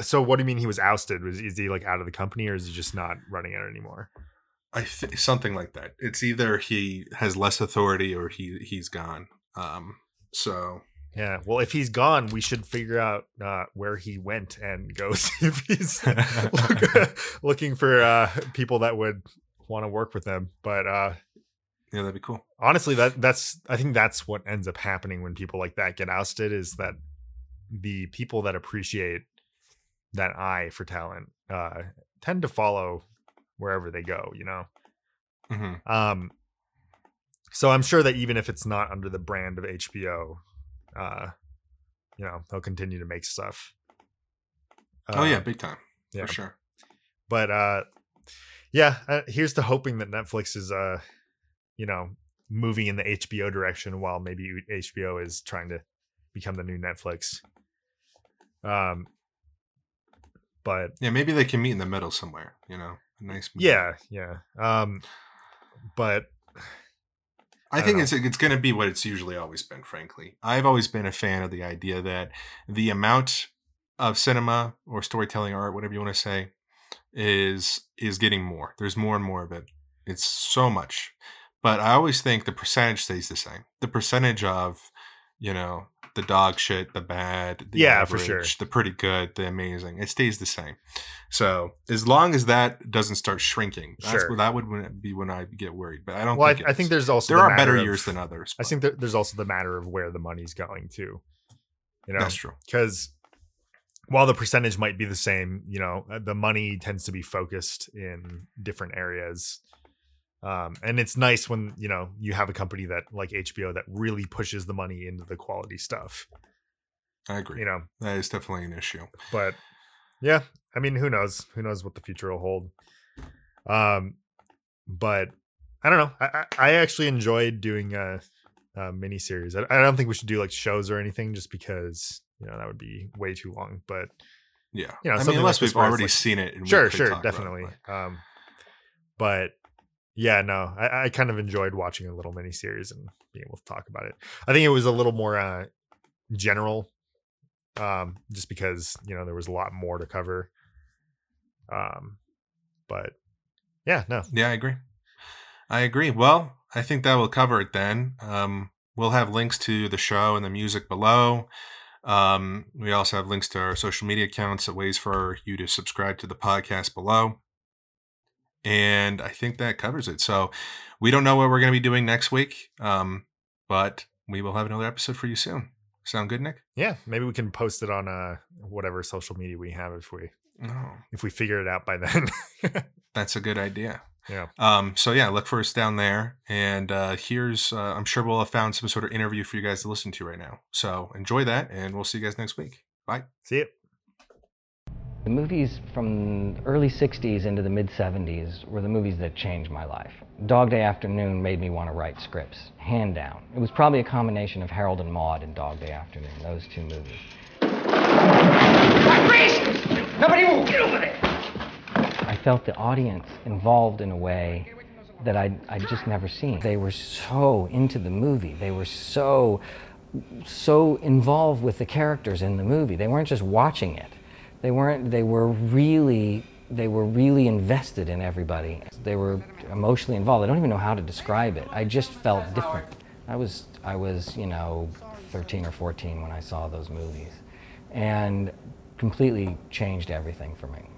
B: So what do you mean he was ousted? Was is he like out of the company or is he just not running it anymore?
A: I think something like that. It's either he has less authority or he he's gone. Um, so
B: Yeah. Well, if he's gone, we should figure out uh, where he went and go <laughs> see if he's <laughs> look, <laughs> looking for uh, people that would want to work with him. But uh,
A: yeah, that'd be cool.
B: honestly, that that's I think that's what ends up happening when people like that get ousted is that the people that appreciate that eye for talent uh, tend to follow wherever they go. You know.
A: hmm
B: Um, so I'm sure that even if it's not under the brand of HBO, uh, you know, they'll continue to make stuff.
A: oh yeah,
B: Uh,
A: big time
B: yeah.
A: for sure.
B: But uh, yeah, uh, here's to hoping that Netflix is, uh, you know, moving in the HBO direction while maybe HBO is trying to become the new Netflix. Um, but
A: Yeah, maybe they can meet in the middle somewhere. You know, a nice.
B: yeah, yeah. Um, but <sighs>
A: I,
B: I
A: think
B: know.
A: it's it's going to be what it's usually always been. Frankly, I've always been a fan of the idea that the amount of cinema or storytelling art, whatever you want to say, is is getting more. There's more and more of it. It's so much, but I always think the percentage stays the same. The percentage of you know the dog shit, the bad, the
B: Yeah, for sure.
A: the pretty good, the amazing. It stays the same. So as long as that doesn't start shrinking, that's
B: Sure.
A: what that would be when I get worried. But I don't.
B: well, I,
A: think
B: I think there's also
A: there
B: the
A: are better
B: of-
A: years than others.
B: I think there's also the matter of where the money's going to, you know,
A: that's true.
B: because while the percentage might be the same, you know, uh, the money tends to be focused in different areas. Um, and it's nice when you know you have a company that like HBO that really pushes the money into the quality stuff.
A: I agree.
B: You know,
A: that is definitely an issue.
B: But yeah, I mean, who knows? Who knows what the future will hold? Um, but I don't know. I I actually enjoyed doing a, a mini series. I, I don't think we should do like shows or anything, just because you know that would be way too long. But
A: yeah,
B: you know,
A: I mean, unless like we've already like, seen it.
B: sure, sure, definitely. Um, but yeah, no, I, I kind of enjoyed watching a little mini series and being able to talk about it. I think it was a little more uh, general, um, just because you know there was a lot more to cover. Um, but yeah, no,
A: yeah, I agree. I agree. Well, I think that will cover it then. Um, we'll have links to the show and the music below. Um, we also have links to our social media accounts, ways for you to subscribe to the podcast below. And I think that covers it. So we don't know what we're going to be doing next week, um, but we will have another episode for you soon. Sound good, Nick?
B: Yeah, maybe we can post it on uh, whatever social media we have if we oh. if we figure it out by then. <laughs>
A: That's a good idea.
B: Yeah.
A: Um, so yeah, look for us down there. And uh, here's uh, I'm sure we'll have found some sort of interview for you guys to listen to right now. So enjoy that, and we'll see you guys next week. Bye.
B: See you.
C: The movies from early 60s into the mid 70s were the movies that changed my life. Dog Day Afternoon made me want to write scripts, hand down. It was probably a combination of Harold and Maude and Dog Day Afternoon, those two movies. Nobody move! Get over there! I felt the audience involved in a way that I'd, I'd just never seen. They were so into the movie. They were so, so involved with the characters in the movie. They weren't just watching it. They weren't, they were really, they were really invested in everybody. They were emotionally involved. I don't even know how to describe it. I just felt different. I was, I was, you know, 13 or 14 when I saw those movies and completely changed everything for me.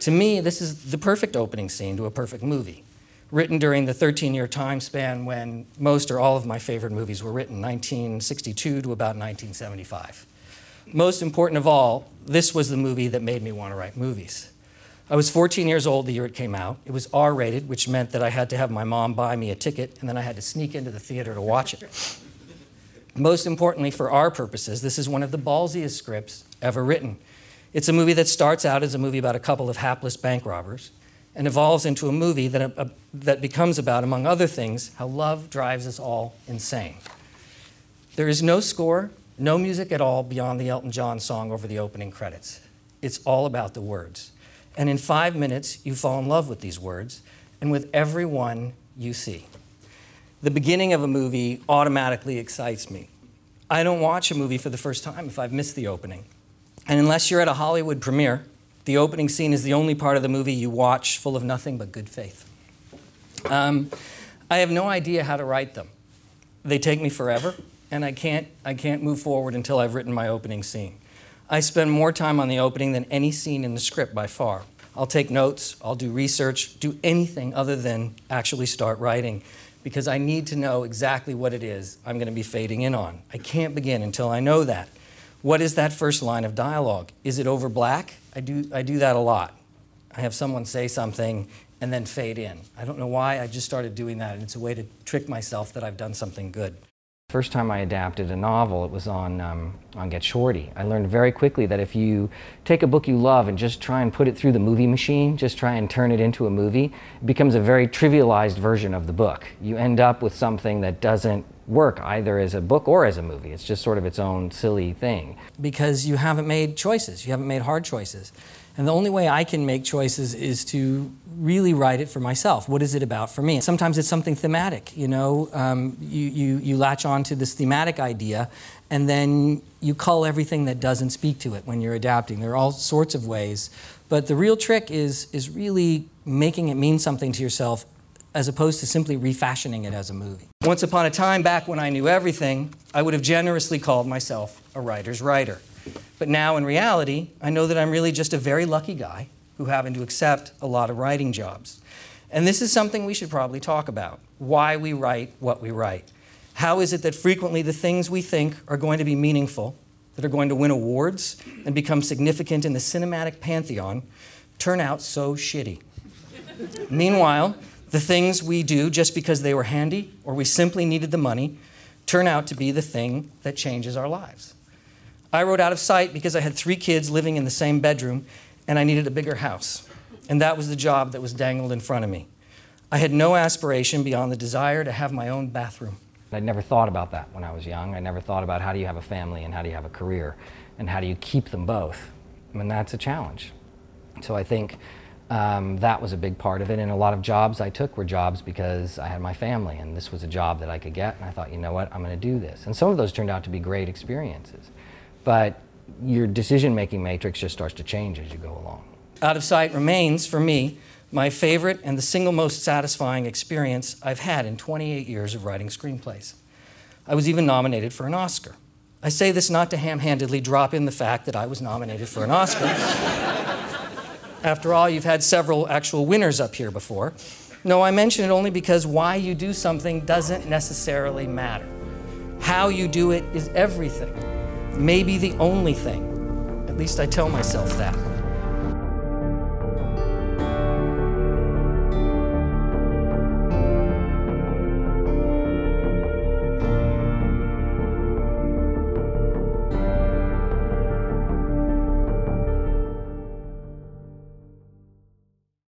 D: To me, this is the perfect opening scene to a perfect movie. Written during the 13 year time span when most or all of my favorite movies were written, 1962 to about 1975. Most important of all, this was the movie that made me want to write movies. I was 14 years old the year it came out. It was R rated, which meant that I had to have my mom buy me a ticket, and then I had to sneak into the theater to watch it. Most importantly, for our purposes, this is one of the ballsiest scripts ever written. It's a movie that starts out as a movie about a couple of hapless bank robbers and evolves into a movie that, uh, that becomes about, among other things, how love drives us all insane. There is no score, no music at all beyond the Elton John song over the opening credits. It's all about the words. And in five minutes, you fall in love with these words and with every one you see. The beginning of a movie automatically excites me. I don't watch a movie for the first time if I've missed the opening. And unless you're at a Hollywood premiere, the opening scene is the only part of the movie you watch full of nothing but good faith. Um, I have no idea how to write them. They take me forever and I can't, I can't move forward until I've written my opening scene. I spend more time on the opening than any scene in the script by far. I'll take notes, I'll do research, do anything other than actually start writing because I need to know exactly what it is I'm going to be fading in on. I can't begin until I know that. What is that first line of dialogue? Is it over black? I do, I do that a lot. I have someone say something and then fade in. I don't know why, I just started doing that, and it's a way to trick myself that I've done something good.
C: First time I adapted a novel, it was on, um, on Get Shorty. I learned very quickly that if you take a book you love and just try and put it through the movie machine, just try and turn it into a movie, it becomes a very trivialized version of the book. You end up with something that doesn't work either as a book or as a movie. It's just sort of its own silly thing.
D: Because you haven't made choices, you haven't made hard choices. And the only way I can make choices is to really write it for myself. What is it about for me? Sometimes it's something thematic. You know, um, you, you, you latch on to this thematic idea, and then you cull everything that doesn't speak to it when you're adapting. There are all sorts of ways. But the real trick is, is really making it mean something to yourself as opposed to simply refashioning it as a movie. Once upon a time, back when I knew everything, I would have generously called myself a writer's writer. But now, in reality, I know that I'm really just a very lucky guy who happened to accept a lot of writing jobs. And this is something we should probably talk about why we write what we write. How is it that frequently the things we think are going to be meaningful that are going to win awards and become significant in the cinematic pantheon turn out so shitty. Meanwhile, the things we do just because they were handy or we simply needed the money turn out to be the thing that changes our lives. I wrote Out of Sight because I had three kids living in the same bedroom and I needed a bigger house. And that was the job that was dangled in front of me. I had no aspiration beyond the desire to have my own bathroom.
C: I never thought about that when I was young. I never thought about how do you have a family and how do you have a career and how do you keep them both. I mean, that's a challenge. So I think um, that was a big part of it. And a lot of jobs I took were jobs because I had my family and this was a job that I could get. And I thought, you know what, I'm going to do this. And some of those turned out to be great experiences. But your decision making matrix just starts to change as you go along.
D: Out of Sight remains, for me, my favorite and the single most satisfying experience I've had in 28 years of writing screenplays. I was even nominated for an Oscar. I say this not to ham handedly drop in the fact that I was nominated for an Oscar. <laughs> After all, you've had several actual winners up here before. No, I mention it only because why you do something doesn't necessarily matter. How you do it is everything, maybe the only thing. At least I tell myself that.